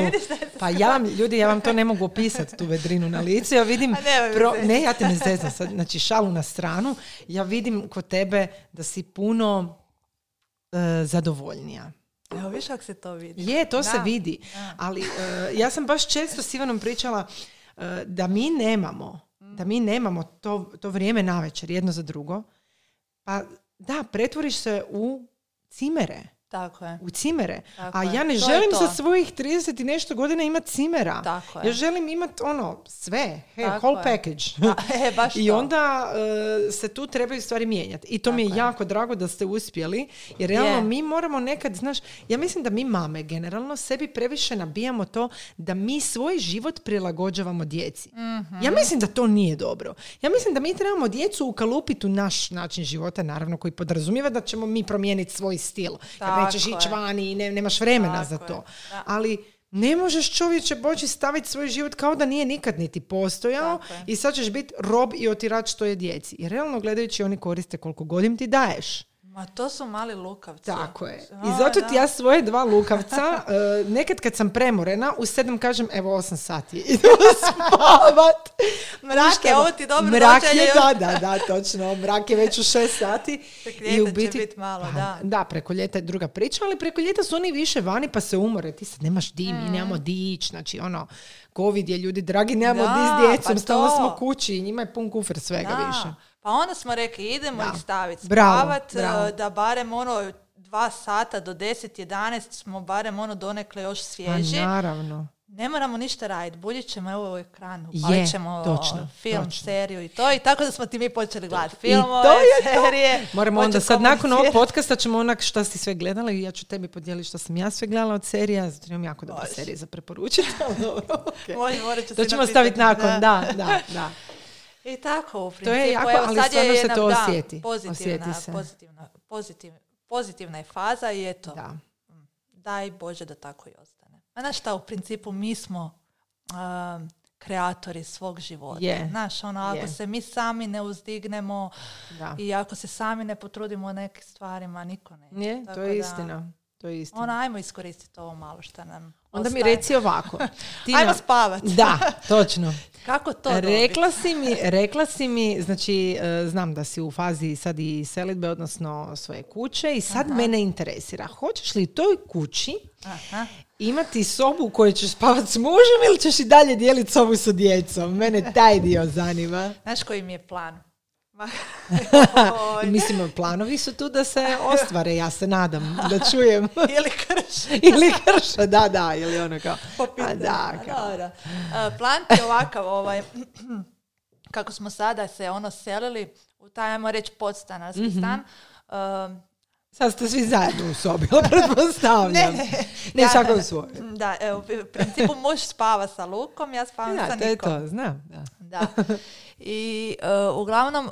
Pa ja vam, ljudi, ja vam to ne mogu opisati, tu vedrinu na licu. Ja vidim, [laughs] A nemoj me pro- ne, ja te ne zezam sad, znači šalu na stranu. Ja vidim kod tebe da si puno e, zadovoljnija. Evo, viš kako se to vidi. Je, to se Da. vidi. Ali e, ja sam baš često s Ivanom pričala e, da mi nemamo, da mi nemamo to, to vrijeme navečer jedno za drugo. Pa da, pretvoriš se u cimere. Tako je. U cimere. Tako A ja ne želim za svojih 30 i nešto godina imati cimera. Tako je. Ja želim imati ono, sve. Hey, Tako whole je. package. Da, e, baš [laughs] I to. onda e, se tu trebaju stvari mijenjati. I to mi je Tako je. jako drago da ste uspjeli. Jer realno Je. mi moramo nekad, znaš, ja mislim da mi mame generalno sebi previše nabijamo to da mi svoj život prilagođavamo djeci. Mhm. Ja mislim da to nije dobro. Ja mislim da mi trebamo djecu ukalupiti u naš način života, naravno koji podrazumijeva da ćemo mi promijeniti svoj stil. Tako nećeš ići vani i ne, nemaš vremena Tako za to. Ali ne možeš čovječe poći staviti svoj život kao da nije nikad niti postojao i sad ćeš biti rob i otirač to je djeci. I realno gledajući oni koriste koliko god im ti daješ. Ma to su mali lukavci. Tako je. I A, zato ti ja svoje dva lukavca, [laughs] e, nekad kad sam premorena, u sedam kažem, evo osam sati, idemo [laughs] spavat. Mrak je, Puštamo. ovo ti dobro Mrak dođe, je, da, da, da, točno. Mrak je već u šest sati. [laughs] Preko I u ljeta će biti, bit malo, pa, da. Da, preko ljeta je druga priča, ali preko ljeta su oni više vani pa se umore. Ti sad nemaš dim, mi nemamo dić, znači ono, covid je ljudi dragi, nemamo Da, di s djecom, pa stalno to. smo kući i njima je pun kufer svega Da. više. Pa onda smo rekli, idemo Da. ih staviti Bravo, spavat, bravo. e, da barem ono dva sata do 10, 11 smo barem ono donekle još Pa svježi. naravno. Ne moramo ništa raditi, buljit ćemo evo u ekranu, Je, palit ćemo točno, film, točno. seriju i to. I tako da smo ti mi počeli gledati filmove, to je to. serije. Moramo onda sad nakon ovog podcasta ćemo onak šta si sve gledala i ja ću tebi podijeliti što sam ja sve gledala od serija, zato imam jako dobre Može. serije za preporučiti. [laughs] dobro, [laughs] okej. Može, morat ću To ćemo napisati, staviti nakon, da, da, da. [laughs] I tako, u principu, To je jako, evo, ali sad stvarno je se to da, osjeti. Pozitivna, Osjeti se. pozitivna, pozitiv, pozitivna je faza i eto, da. daj Bože da tako i ostane. A znaš šta, u principu mi smo um, kreatori svog života. Je. Znaš, ono, ako Je. se mi sami ne uzdignemo da. i ako se sami ne potrudimo o nekim stvarima, niko ne. Je, to je istina. To je istina. Ono, ajmo iskoristiti ovo malo što nam Onda mi reci ovako. [laughs] Tina, Ajmo spavat. Da, [laughs] točno. Kako to? Rekla si mi, rekla si mi, znači e, znam da si u fazi sad i selitbe, odnosno svoje kuće i sad mene interesira. Hoćeš li toj kući Aha. imati sobu u kojoj ćeš spavat s mužem ili ćeš i dalje dijeliti sobu sa djecom? Mene taj dio zanima. Znaš koji mi je plan? [laughs] Mislim, planovi su tu da se [laughs] ostvare, ja se nadam, da čujem. [laughs] Ili krš. ili krša, da, da, ili ono kao, a da, kao. dobro. Plan je ovakav, ovaj, [clears throat] kako smo sada se ono selili u taj, ajmo reći, podstanarski Mhm. stan. e, Sad ste svi zajedno u sobi, pretpostavljam. ne, Ne, Ja- svako u svojoj. Da, evo, u principu muž spava sa Lukom, ja spavam sa Da, to je Nikom. to, znam, da. Da. I e, uglavnom, e,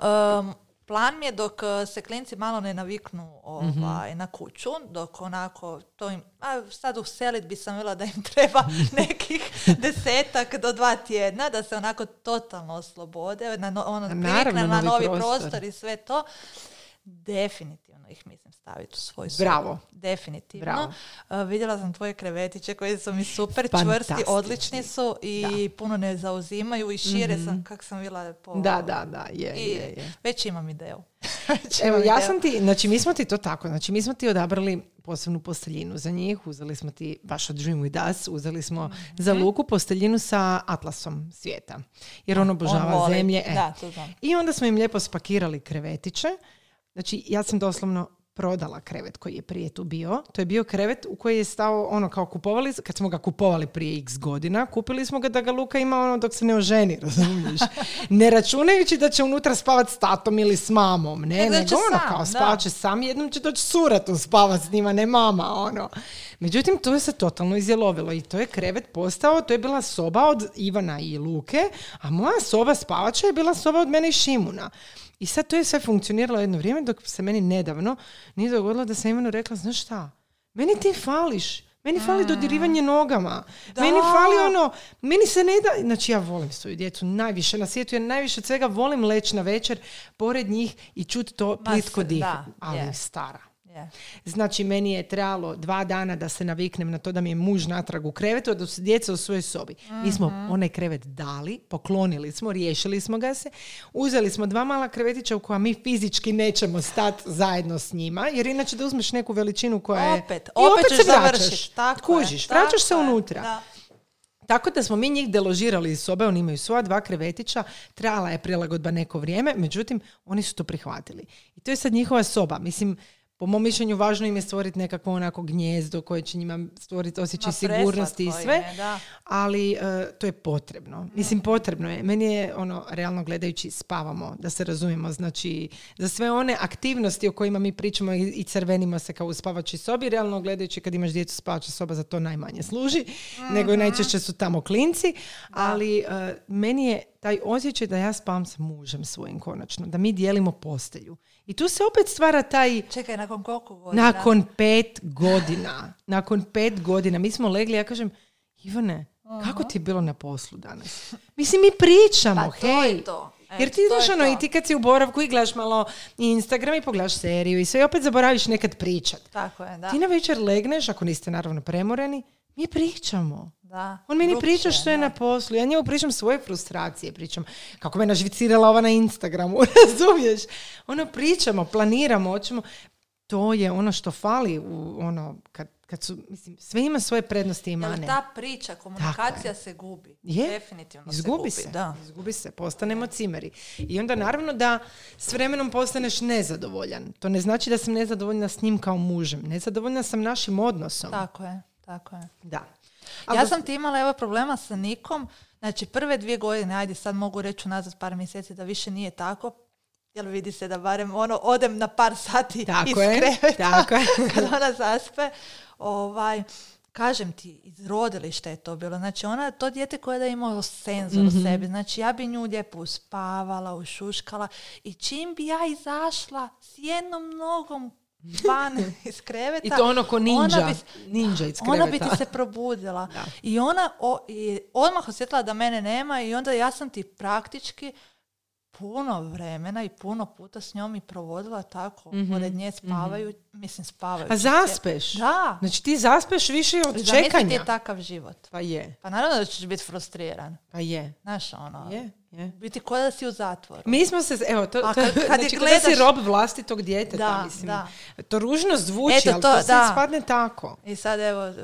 plan mi je dok e, se klinci malo ne naviknu ovaj, Mhm. na kuću, dok onako to im, a sad u selitbi sam bila da im [laughs] treba nekih [laughs] desetak do dva tjedna, da se onako totalno oslobode, na, no, ono, Naravno, na novi novi prostor. prostor i sve to. Definitivno ih mislim staviti u svoj sobu. Bravo. Definitivno. Bravo. E, vidjela sam tvoje krevetiće koji su mi super čvrsti, odlični su i puno ne zauzimaju i šire sam kak sam bila po... Da, da, da, je, I je, je. već imam ideju. [laughs] Već Evo, imam ja ideju. sam ti, znači mi smo ti to tako, znači mi smo ti odabrali posebnu posteljinu za njih, uzeli smo ti baš od Dream With Us, uzeli smo za Mhm. Luku posteljinu sa atlasom svijeta, jer on obožava On zemlje. e. Da, to znam. I onda smo im lijepo spakirali krevetiće. Znači, ja sam doslovno prodala krevet koji je prije tu bio. To je bio krevet u koji je stao ono kao kupovali, kad smo ga kupovali prije x godina, kupili smo ga da ga Luka ima ono dok se ne oženi, [laughs] razumiješ? ne računajući da će unutra spavat s tatom ili s mamom, ne, da nego ono sam, kao spavat će sam, jednom će doći suratu spavat s njima, ne mama, ono. Međutim, to je se totalno izjelovilo i to je krevet postao, to je bila soba od Ivana i Luke, a moja soba spavača je bila soba od mene i Šimuna. I sad to je sve funkcioniralo jedno vrijeme dok se meni nedavno nije dogodilo da sam Ivanu rekla, znaš šta, meni ti fališ. Meni fali dodirivanje nogama. Da. Meni fali ono, meni se ne da, znači ja volim svoju djecu najviše na svijetu, jer najviše od svega volim leći na večer pored njih i čuti to plitko dih. Ali stara. Znači, meni je trebalo dva dana da se naviknem na to da mi je muž natrag u krevetu, da su djeca u svojoj sobi. Mi smo Mhm. onaj krevet dali, poklonili smo, riješili smo ga se, uzeli smo dva mala krevetića u koja mi fizički nećemo stati zajedno s njima, jer inače da uzmeš neku veličinu koja je... Opet, I opet ćeš se vraćaš. tako je, Kužiš, vraćaš se unutra. da. Tako da smo mi njih deložirali iz sobe, oni imaju svoja dva krevetića, trajala je prilagodba neko vrijeme, međutim, oni su to prihvatili. I to je sad njihova soba. Mislim, po mom mišljenju važno im je stvoriti nekakvo onako gnjezdo koje će njima stvoriti osjećaj Ma, sigurnosti i sve, je, da. ali e, to je potrebno. Mislim, potrebno je. Meni je, ono, realno gledajući, spavamo, da se razumijemo. Znači, za sve one aktivnosti o kojima mi pričamo i, i crvenimo se kao u spavačoj sobi, realno gledajući kad imaš djecu spavača soba za to najmanje služi, nego najčešće su tamo klinci, ali e, meni je taj osjećaj da ja spavam sa mužem svojim konačno, da mi dijelimo postelju. I tu se opet stvara taj Čekaj, nakon koliko godina? nakon pet godina. Nakon pet godina. Mi smo legli, ja kažem, Ivane, kako ti je bilo na poslu danas? Mislim, mi pričamo, Pa to hej. je to. E, Jer ti znaš, ono, i ti kad si u boravku i gledaš malo Instagram i pogledaš seriju i sve, i opet zaboraviš nekad pričat. Tako je, da. Ti na večer legneš, ako niste naravno premoreni, mi pričamo. Da. On meni priča što je da. na poslu. Ja njemu pričam svoje frustracije. Pričam kako me nažvicirala ova na Instagramu. [laughs] Razumiješ? Ono pričamo, planiramo, hoćemo. To je ono što fali u ono, kad, kad su, mislim, sve ima svoje prednosti i mane. ta priča, komunikacija se gubi. Je, Definitivno se Izgubi gubi. se, Da. izgubi se, postanemo cimeri. I onda naravno da s vremenom postaneš nezadovoljan. To ne znači da sam nezadovoljna s njim kao mužem. Nezadovoljna sam našim odnosom. Tako je, tako je. Da. Ja sam ti imala evo problema sa Nikom, znači prve dvije godine, ajde sad mogu reći unazad par mjeseci da više nije tako, jer vidi se da barem ono, odem na par sati iz Tako je, kreveta tako je. [laughs] kad ona zaspe, ovaj, kažem ti, iz rodilišta je to bilo. Znači, ona, to dijete koje da je imalo senzor Mhm. u sebi. Znači, ja bi nju lijepo uspavala, ušuškala i čim bi ja izašla s jednom nogom van [laughs] iz kreveta. I to ono ko ninja. ona bi- ninja iz ona bi ti se probudila. Da. I ona o, i odmah osjetila da mene nema i onda ja sam ti praktički puno vremena i puno puta s njom i provodila tako. Pored nje spavaju, mislim spavaju. A zaspeš? Da. Znači ti zaspeš više od Zamisli ti čekanja. je takav život. Pa je, Pa naravno da ćeš biti frustriran. pa je. Znaš, ono, Je, je. biti ko da si u zatvoru. Mi smo se, evo, to, to, kad- kad znači, kada si gledaš- rob vlastitog djeteta, Da, mislim. da. To ružno zvuči, Eto, ali to- to, se da. ispadne tako. I sad evo,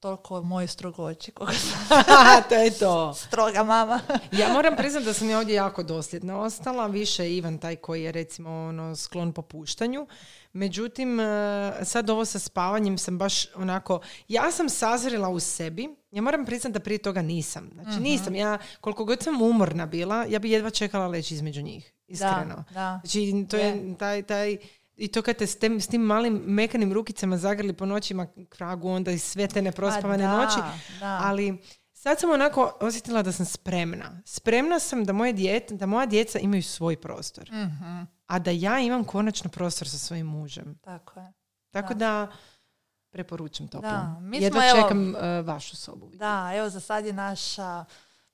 toliko moji strogoći. Koga sam [laughs] to je to. stroga mama. [laughs] Ja moram priznati da sam ja ovdje jako dosljedna ostala. Više Ivan taj koji je recimo ono, sklon popuštanju. Međutim, e, sad ovo sa spavanjem sam baš onako... Ja sam sazrela u sebi. Ja moram priznati da prije toga nisam. Znači Mhm. nisam. Ja, koliko god sam umorna bila, ja bi jedva čekala leći između njih. Iskreno. da. Znači, to je taj, taj, i to kad te s, tem, s tim malim mekanim rukicama zagrli po noćima kragu, onda i sve te neprospavane Pa da, noći. da. Ali sad sam onako osjetila da sam spremna. Spremna sam da, moje djete, da moja djeca imaju svoj prostor. Mhm, A da ja imam konačno prostor sa svojim mužem. tako je. Tako da, preporučam to. Da, mi Jedva smo, evo- čekam uh, vašu sobu. Da, evo za sad je naša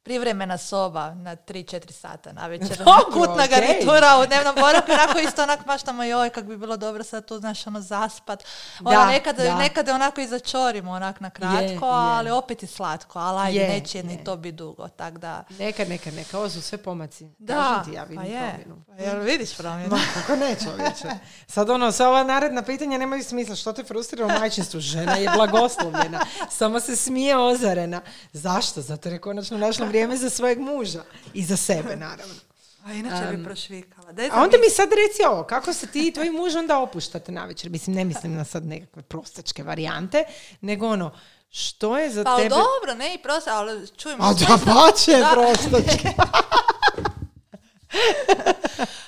privremena soba na 3-4 sata na večer. [laughs] Kutna okej. garnitura u dnevnom boravku, onako isto onako maštamo joj kak bi bilo dobro sad tu, znaš, ono zaspat. Ono, Da, nekad, da. onako i začorimo onak na kratko, Je, je. ali opet je slatko, ali ajde, Je, neće ni to biti dugo, tak da... Neka, neka, neka. Ovo su sve pomaci. Da, ti, ja vidim pa je. promjenu. Pa jel vidiš promjenu? Ma, kako ne čovječe? Sad ono, sva ova naredna pitanja nemaju smisla. Što te frustrira u majčinstvu? Žena je blagoslovljena. Samo se smije ozarena. Zašto? Zato je konačno našla vrijeme za svojeg muža. I za sebe, [laughs] naravno. A inače bi prošvikala. Daj A onda mi sad reci ovo, kako se ti i tvoj muž onda opuštate navečer? Mislim, ne mislim na sad nekakve prostačke varijante, nego ono, što je za Pa tebe... dobro, ne i prosto, ali čujemo. A da pače, Da. prostačke. [laughs]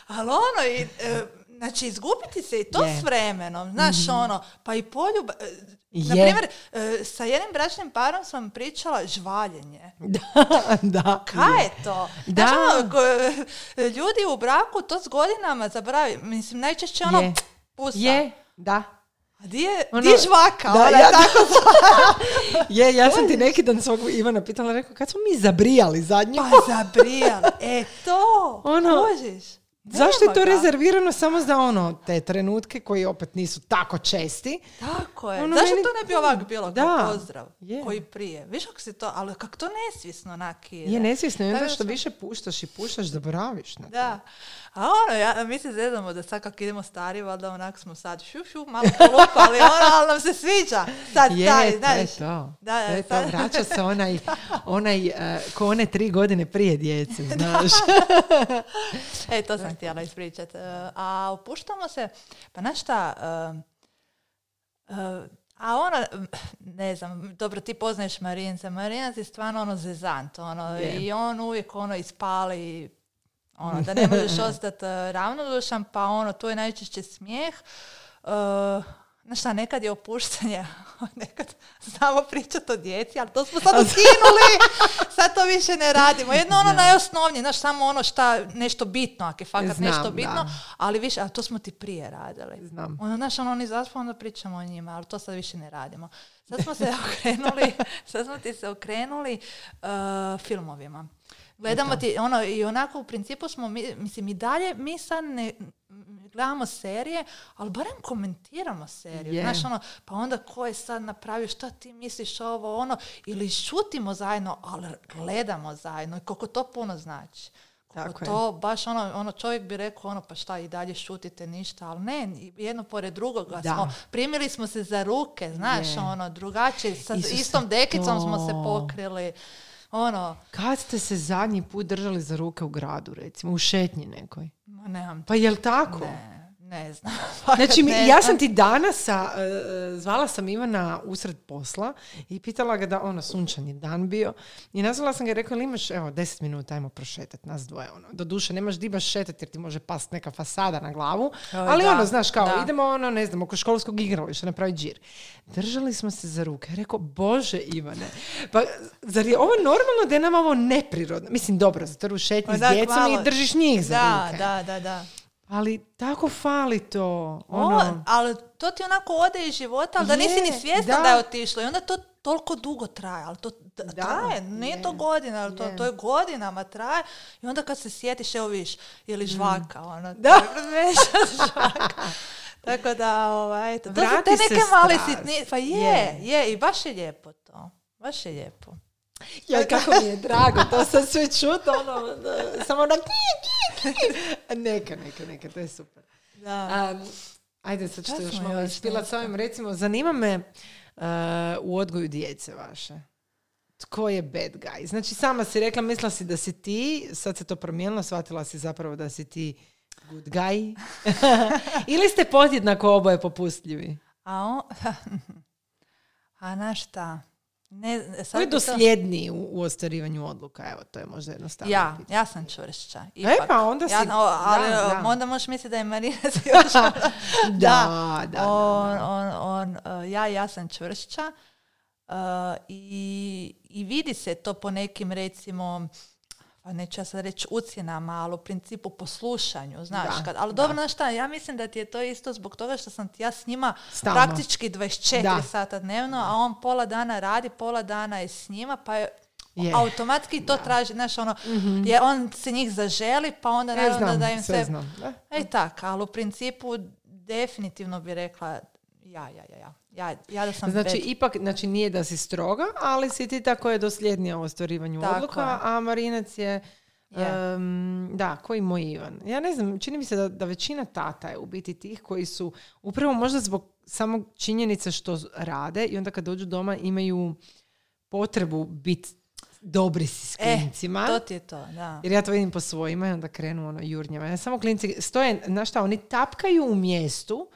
Ali ono, i, e, znači izgubiti se i to s vremenom, znaš ono, pa i poljuba... Na Je. primjer, e, sa jednim bračnim parom sam pričala žvaljenje. [laughs] da, da. Kaj je to? Da. E, ljudi u braku to s godinama zaboravi. Mislim, najčešće ono, Je. pusa. Je, da. A di je, Ono- di je žvaka? Da, Ona ja- tako [laughs] Je, ja sam ti neki dan svog Ivana pitala, rekao, kad smo mi zabrijali zadnju? pa zabrijali. E to, [laughs] Ono, kužiš. Zašto je to ga. rezervirano samo za ono, te trenutke koji opet nisu tako česti? Tako je. Ono, Zašto meni- to ne bi ovak bilo kao Da. pozdrav? Je. Koji prije. Viš kako se to, ali kako to nesvjesno onak ide. Je nesvjesno i onda što više puštaš i puštaš, zaboraviš na to. Da. A ono, ja, mi se zezamo da sad kako idemo stari, valjda onak smo sad šu, šu, malo polupali, ono, ali nam se sviđa. Sad Je, taj, to je znaš. to. Da, To je sad- to. Vraća se onaj, [laughs] onaj eh, ko one tri godine prije djece, znaš. [laughs] E, to sam htjela ispričat. E, A opuštamo se, pa znaš šta, e, a ono, ne znam, dobro ti poznaješ Marinca, Marinac je stvarno ono zezant, ono, Je. i on uvijek ono ispali, ono, da ne možeš [laughs] ostati e, ravnodušan, pa ono, to je najčešće smijeh. E, Znaš šta, nekad je opuštanje, [laughs] nekad znamo pričati o djeci, ali to smo sad ukinuli, [laughs] sad to više ne radimo. Jedno ono najosnovnije, znaš, samo ono šta, nešto bitno, ako je fakat Znam, nešto bitno, da. ali više, a to smo ti prije radili. Znam. Ono, znaš, ono, oni zaspu, onda pričamo o njima, ali to sad više ne radimo. Sad smo se okrenuli, sad smo ti se okrenuli uh, filmovima. Gledamo ti, ono, i onako u principu smo, mi, mislim, i dalje, mi sad ne gledamo serije, ali barem komentiramo seriju. Je. Znaš, ono, pa onda ko je sad napravio, šta ti misliš ovo, ono, ili šutimo zajedno, ali gledamo zajedno i koliko to puno znači. Tako je. to baš ono, ono, čovjek bi rekao ono, pa šta i dalje šutite ništa, ali ne, jedno pored drugoga Da. smo, primili smo se za ruke, znaš, Je. ono, drugačije, sa Isuse, istom dekicom smo se to. pokrili, ono, Kad ste se zadnji put držali za ruke u gradu, recimo, u šetnji nekoj? ma nemam, Pa jel tako? ne, ne znam. [laughs] Znači, mi- Ne ja sam ti danas, a, e, e, zvala sam Ivana usred posla i pitala ga da, ono, sunčan je dan bio i nazvala sam ga i rekla, "Jel imaš, evo, deset minuta, ajmo prošetati nas dvoje, ono. Doduše, nemaš di baš šetati jer ti može past neka fasada na glavu, ali da, ono, znaš, kao, da. idemo, ono, ne znam, oko školskog igrališta napraviti džir. Držali smo se za ruke. Rekao, Bože, Ivane, pa zar je ovo normalno da je nama ovo neprirodno? Mislim, dobro, zato u šetnji Pa s djecom i držiš njih za Da, ruke. da, da, da. Ali tako fali to. Ono, Ono, ali to ti onako ode iz života, ali da nisi ni Je, svjesna da. da. je otišlo. I onda to toliko dugo traje, ali to Da, traje, to je, godina, ali to, je. to je godinama traje. I onda kad se sjetiš, evo viš, ili žvaka, ono, Mm. Da. [laughs] žvaka. Tako da, ovaj, eto, to su te neke male strast. sitni, pa je, Je. je, i baš je lijepo to. Baš je lijepo. Ja, kako mi je drago, to sam sve čuto, ono, da, [laughs] samo ono. Neka, neka, neka, to je super. Da. Um, ajde, sad što još malo još ispilat s ovim, recimo, zanima me, u odgoju djece vaše? Tko je bad guy? Znači, sama si rekla, mislila si da si ti, sad se to promijenilo, shvatila si zapravo da si ti good guy. [laughs] Ili ste podjednako oboje popustljivi? A on... [laughs] A na šta? Ne, sad je dosljedniji u, u ostvarivanju odluka? Evo, to je možda jednostavno. Ja, ja sam čvršća. E, pa onda si... Ja, ali da, onda možeš misliti da je Marina [laughs] još... [laughs] da, da, da, on, on, on, uh, ja, ja sam čvršća uh, i, i vidi se to po nekim recimo neću ja sad reći ucjenama, ali u principu poslušanju, znaš. kad, ali dobro, znaš šta, ja mislim da ti je to isto zbog toga što sam ti ja s njima Stalno. praktički 24 da. sata dnevno, a on pola dana radi, pola dana je s njima, pa je automatski to traži, znaš, ono, mm je, on se njih zaželi, pa onda naravno da im sve... Znam, da. E tak, ali u principu definitivno bi rekla ja, ja, ja, ja. Ja, ja da sam znači, ipak, znači nije da si stroga, ali si ti tako je dosljednija u ostvarivanju odluka, a Marinac je da, koji moj Ivan. Ja ne znam, čini mi se da, da većina tata je u biti tih koji su upravo možda zbog samog činjenice što rade i onda kad dođu doma imaju potrebu biti dobri si s e, klincima. to ti je to, da. Jer ja to vidim po svojima i onda krenu ono jurnjama. Ja samo klinci stoje, znaš šta, oni tapkaju u mjestu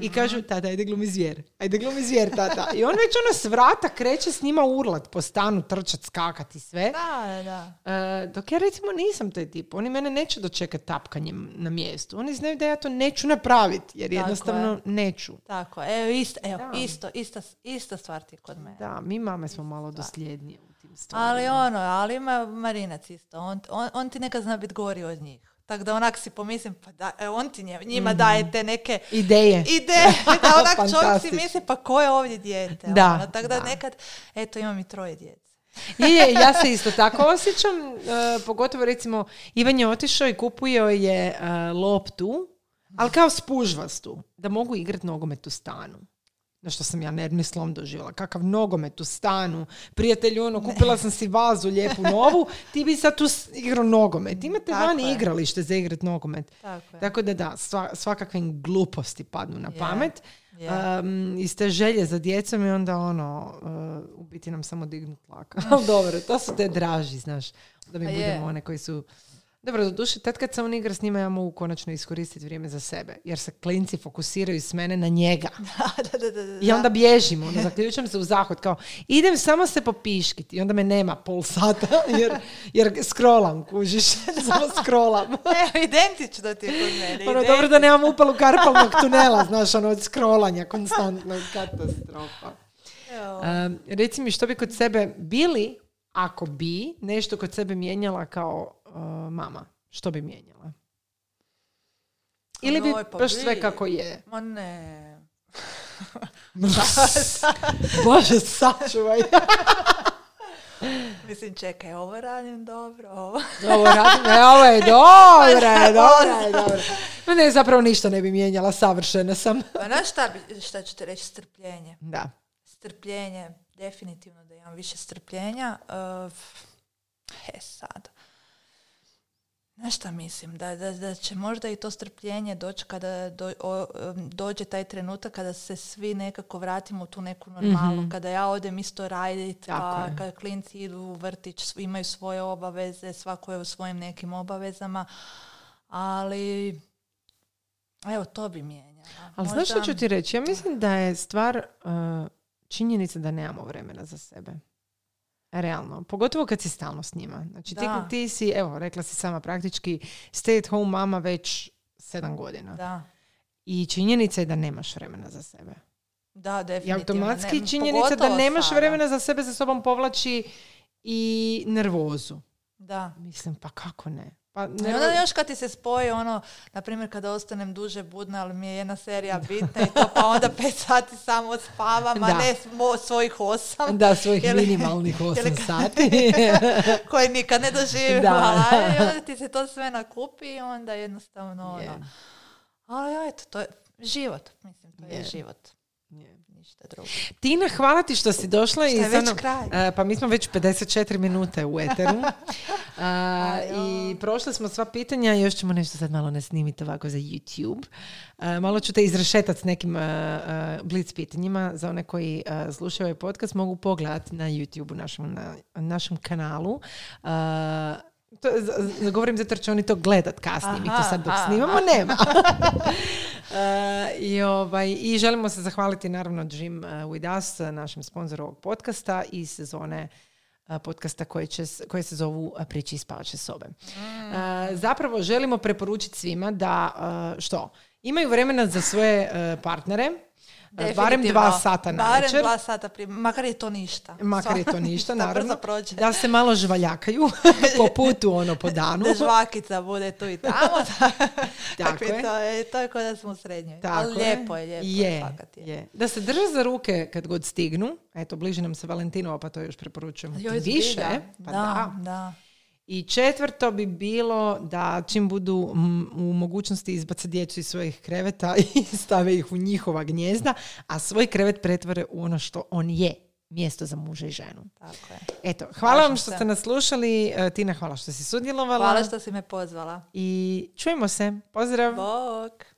i kažu, tata, ajde glumi zvijer. Ajde glumi zvijer, tata. I on već ono s vrata kreće s njima urlat po stanu, trčat, skakati sve. Da, da. Uh, dok ja recimo nisam taj tip. Oni mene neće dočekati tapkanjem na mjestu. Oni znaju da ja to neću napraviti, jer jednostavno neću. Tako, evo, isto, evo, isto, ista, ista stvar ti kod mene. Da, mi mame smo malo dosljednije u tim stvarima. Ali ono, ali ima Marinac isto. On, on, on ti nekad zna biti gori od njih. Tako da onak si pomislim, pa da, e, on ti njima mm daje te neke ideje. Ideje, [laughs] da onak čovjek si misli, pa ko je ovdje dijete? Da, ono, tako da, nekad, eto, imam i troje djece. [laughs] je, ja se isto tako osjećam, uh, pogotovo recimo Ivan je otišao i kupio je uh, loptu, ali kao spužvastu, da mogu igrati nogomet u stanu na što sam ja nervni slom doživjela. Kakav nogomet u stanu. Prijatelju, ono, kupila sam si vazu lijepu novu, ti bi sad tu igrao nogomet. Imate Tako vani je. igralište za igrat nogomet. Tako, Tako da da, sva, svakakve gluposti padnu na pamet. Yeah. Um, iz te želje za djecom i onda ono, uh, u biti nam samo dignu tlak. [laughs] Ali dobro, to su te draži, znaš, da mi budemo one koji su dobro, do duše, tad kad se on igra s njima, ja mogu konačno iskoristiti vrijeme za sebe. Jer se klinci fokusiraju s mene na njega. [laughs] da, da, da, I onda bježimo, onda zaključujem se u zahod. Kao, idem samo se popiškiti. I onda me nema pol sata, [laughs] jer, jer scrollam, kužiš. [laughs] samo scrollam. Evo, identično ti je kod mene. Ono, dobro da nemam upalu karpalnog tunela, znaš, ono, od scrollanja, konstantno, katastrofa. Um, reci mi, što bi kod sebe bili, ako bi nešto kod sebe mijenjala kao uh, mama? Što bi mijenjala? Ili bi pa baš sve kako je? Ma ne. [laughs] Bože, sačuvaj. [laughs] Mislim, čekaj, ovo radim dobro, ovo. [laughs] ovo radim, e, ovo je dobro, dobro, dobro. Ma ne, zapravo ništa ne bi mijenjala, savršena sam. pa znaš šta, bi, šta ću ti reći, strpljenje. Da. Strpljenje, definitivno da imam više strpljenja. Uh, e sad, Znaš šta mislim? Da, da, da će možda i to strpljenje doći kada do, dođe taj trenutak kada se svi nekako vratimo u tu neku normalnu. mm Kada ja odem isto raditi, pa kada klinci idu u vrtić, imaju svoje obaveze, svako je u svojim nekim obavezama. Ali, evo, to bi mijenjalo. Ali možda... znaš što ću ti reći? Ja mislim da je stvar uh, činjenica da nemamo vremena za sebe. Realno. Pogotovo kad si stalno s njima. Znači ti, ti si, evo, rekla si sama praktički stay at home mama već sedam godina. Da. I činjenica je da nemaš vremena za sebe. Da, definitivno. I automatski činjenica da nemaš vremena za sebe za sobom povlači i nervozu. Da. Mislim, pa kako ne? Pa ne I onda još kad ti se spoji ono, na primjer kada ostanem duže budna, ali mi je jedna serija bitna i to pa onda [laughs] pet sati samo spavam, a ne svojih osam. Da, svojih minimalnih osam sati. [laughs] koje nikad ne doživim. Da. I onda ti se to sve nakupi i onda jednostavno ono. Ali eto, to je život. Mislim, to je život. Ništa drugo. Tina, hvala ti što si došla. Šta je i već kraj? pa mi smo već 54 minute u eteru. [laughs] A. I prošli smo sva pitanja. Još ćemo nešto sad malo nasnimiti ovako za YouTube. Malo ću te izrešetati s nekim e, blic pitanjima. Za one koji slušaju ovaj podcast mogu pogledati na YouTube našem, na našem kanalu. E, to, z- z- govorim zato jer će oni to gledat kasnije. Mi to sad dok aha. snimamo nema. [laughs] [laughs] E, I, ovaj, I želimo se zahvaliti naravno Jim uh, With Us, uh, našem sponzoru ovog podcasta i sezone uh, podcasta koje, će, koje se zovu uh, Priče iz spavače sobe. Uh, zapravo želimo preporučiti svima da uh, što? Imaju vremena za svoje uh, partnere, uh, barem Definitivno. dva sata na Barem večer. dva sata prije, makar je to ništa. Makar je to ništa, naravno. prođe. Da se malo žvaljakaju [laughs] po putu, ono, po danu. Da žvakica bude tu i tamo. [laughs] Tako je. To je, to je kao da smo u srednjoj. Tako Ali lijepo je, lijepo je, je, je. Da se drže za ruke kad god stignu. Eto, bliži nam se Valentinova, pa to još preporučujemo. Joj, Više, zbilja. pa da, da. da. I četvrto bi bilo da čim budu u mogućnosti izbace djecu iz svojih kreveta [laughs] i stave ih u njihova gnjezda, a svoj krevet pretvore u ono što on je, mjesto za muža i ženu. Tako je. Eto, hvala vam Slažem što se. ste nas slušali. E, Tina, hvala što si sudjelovala. Hvala što si me pozvala. I čujemo se. Pozdrav! Bok!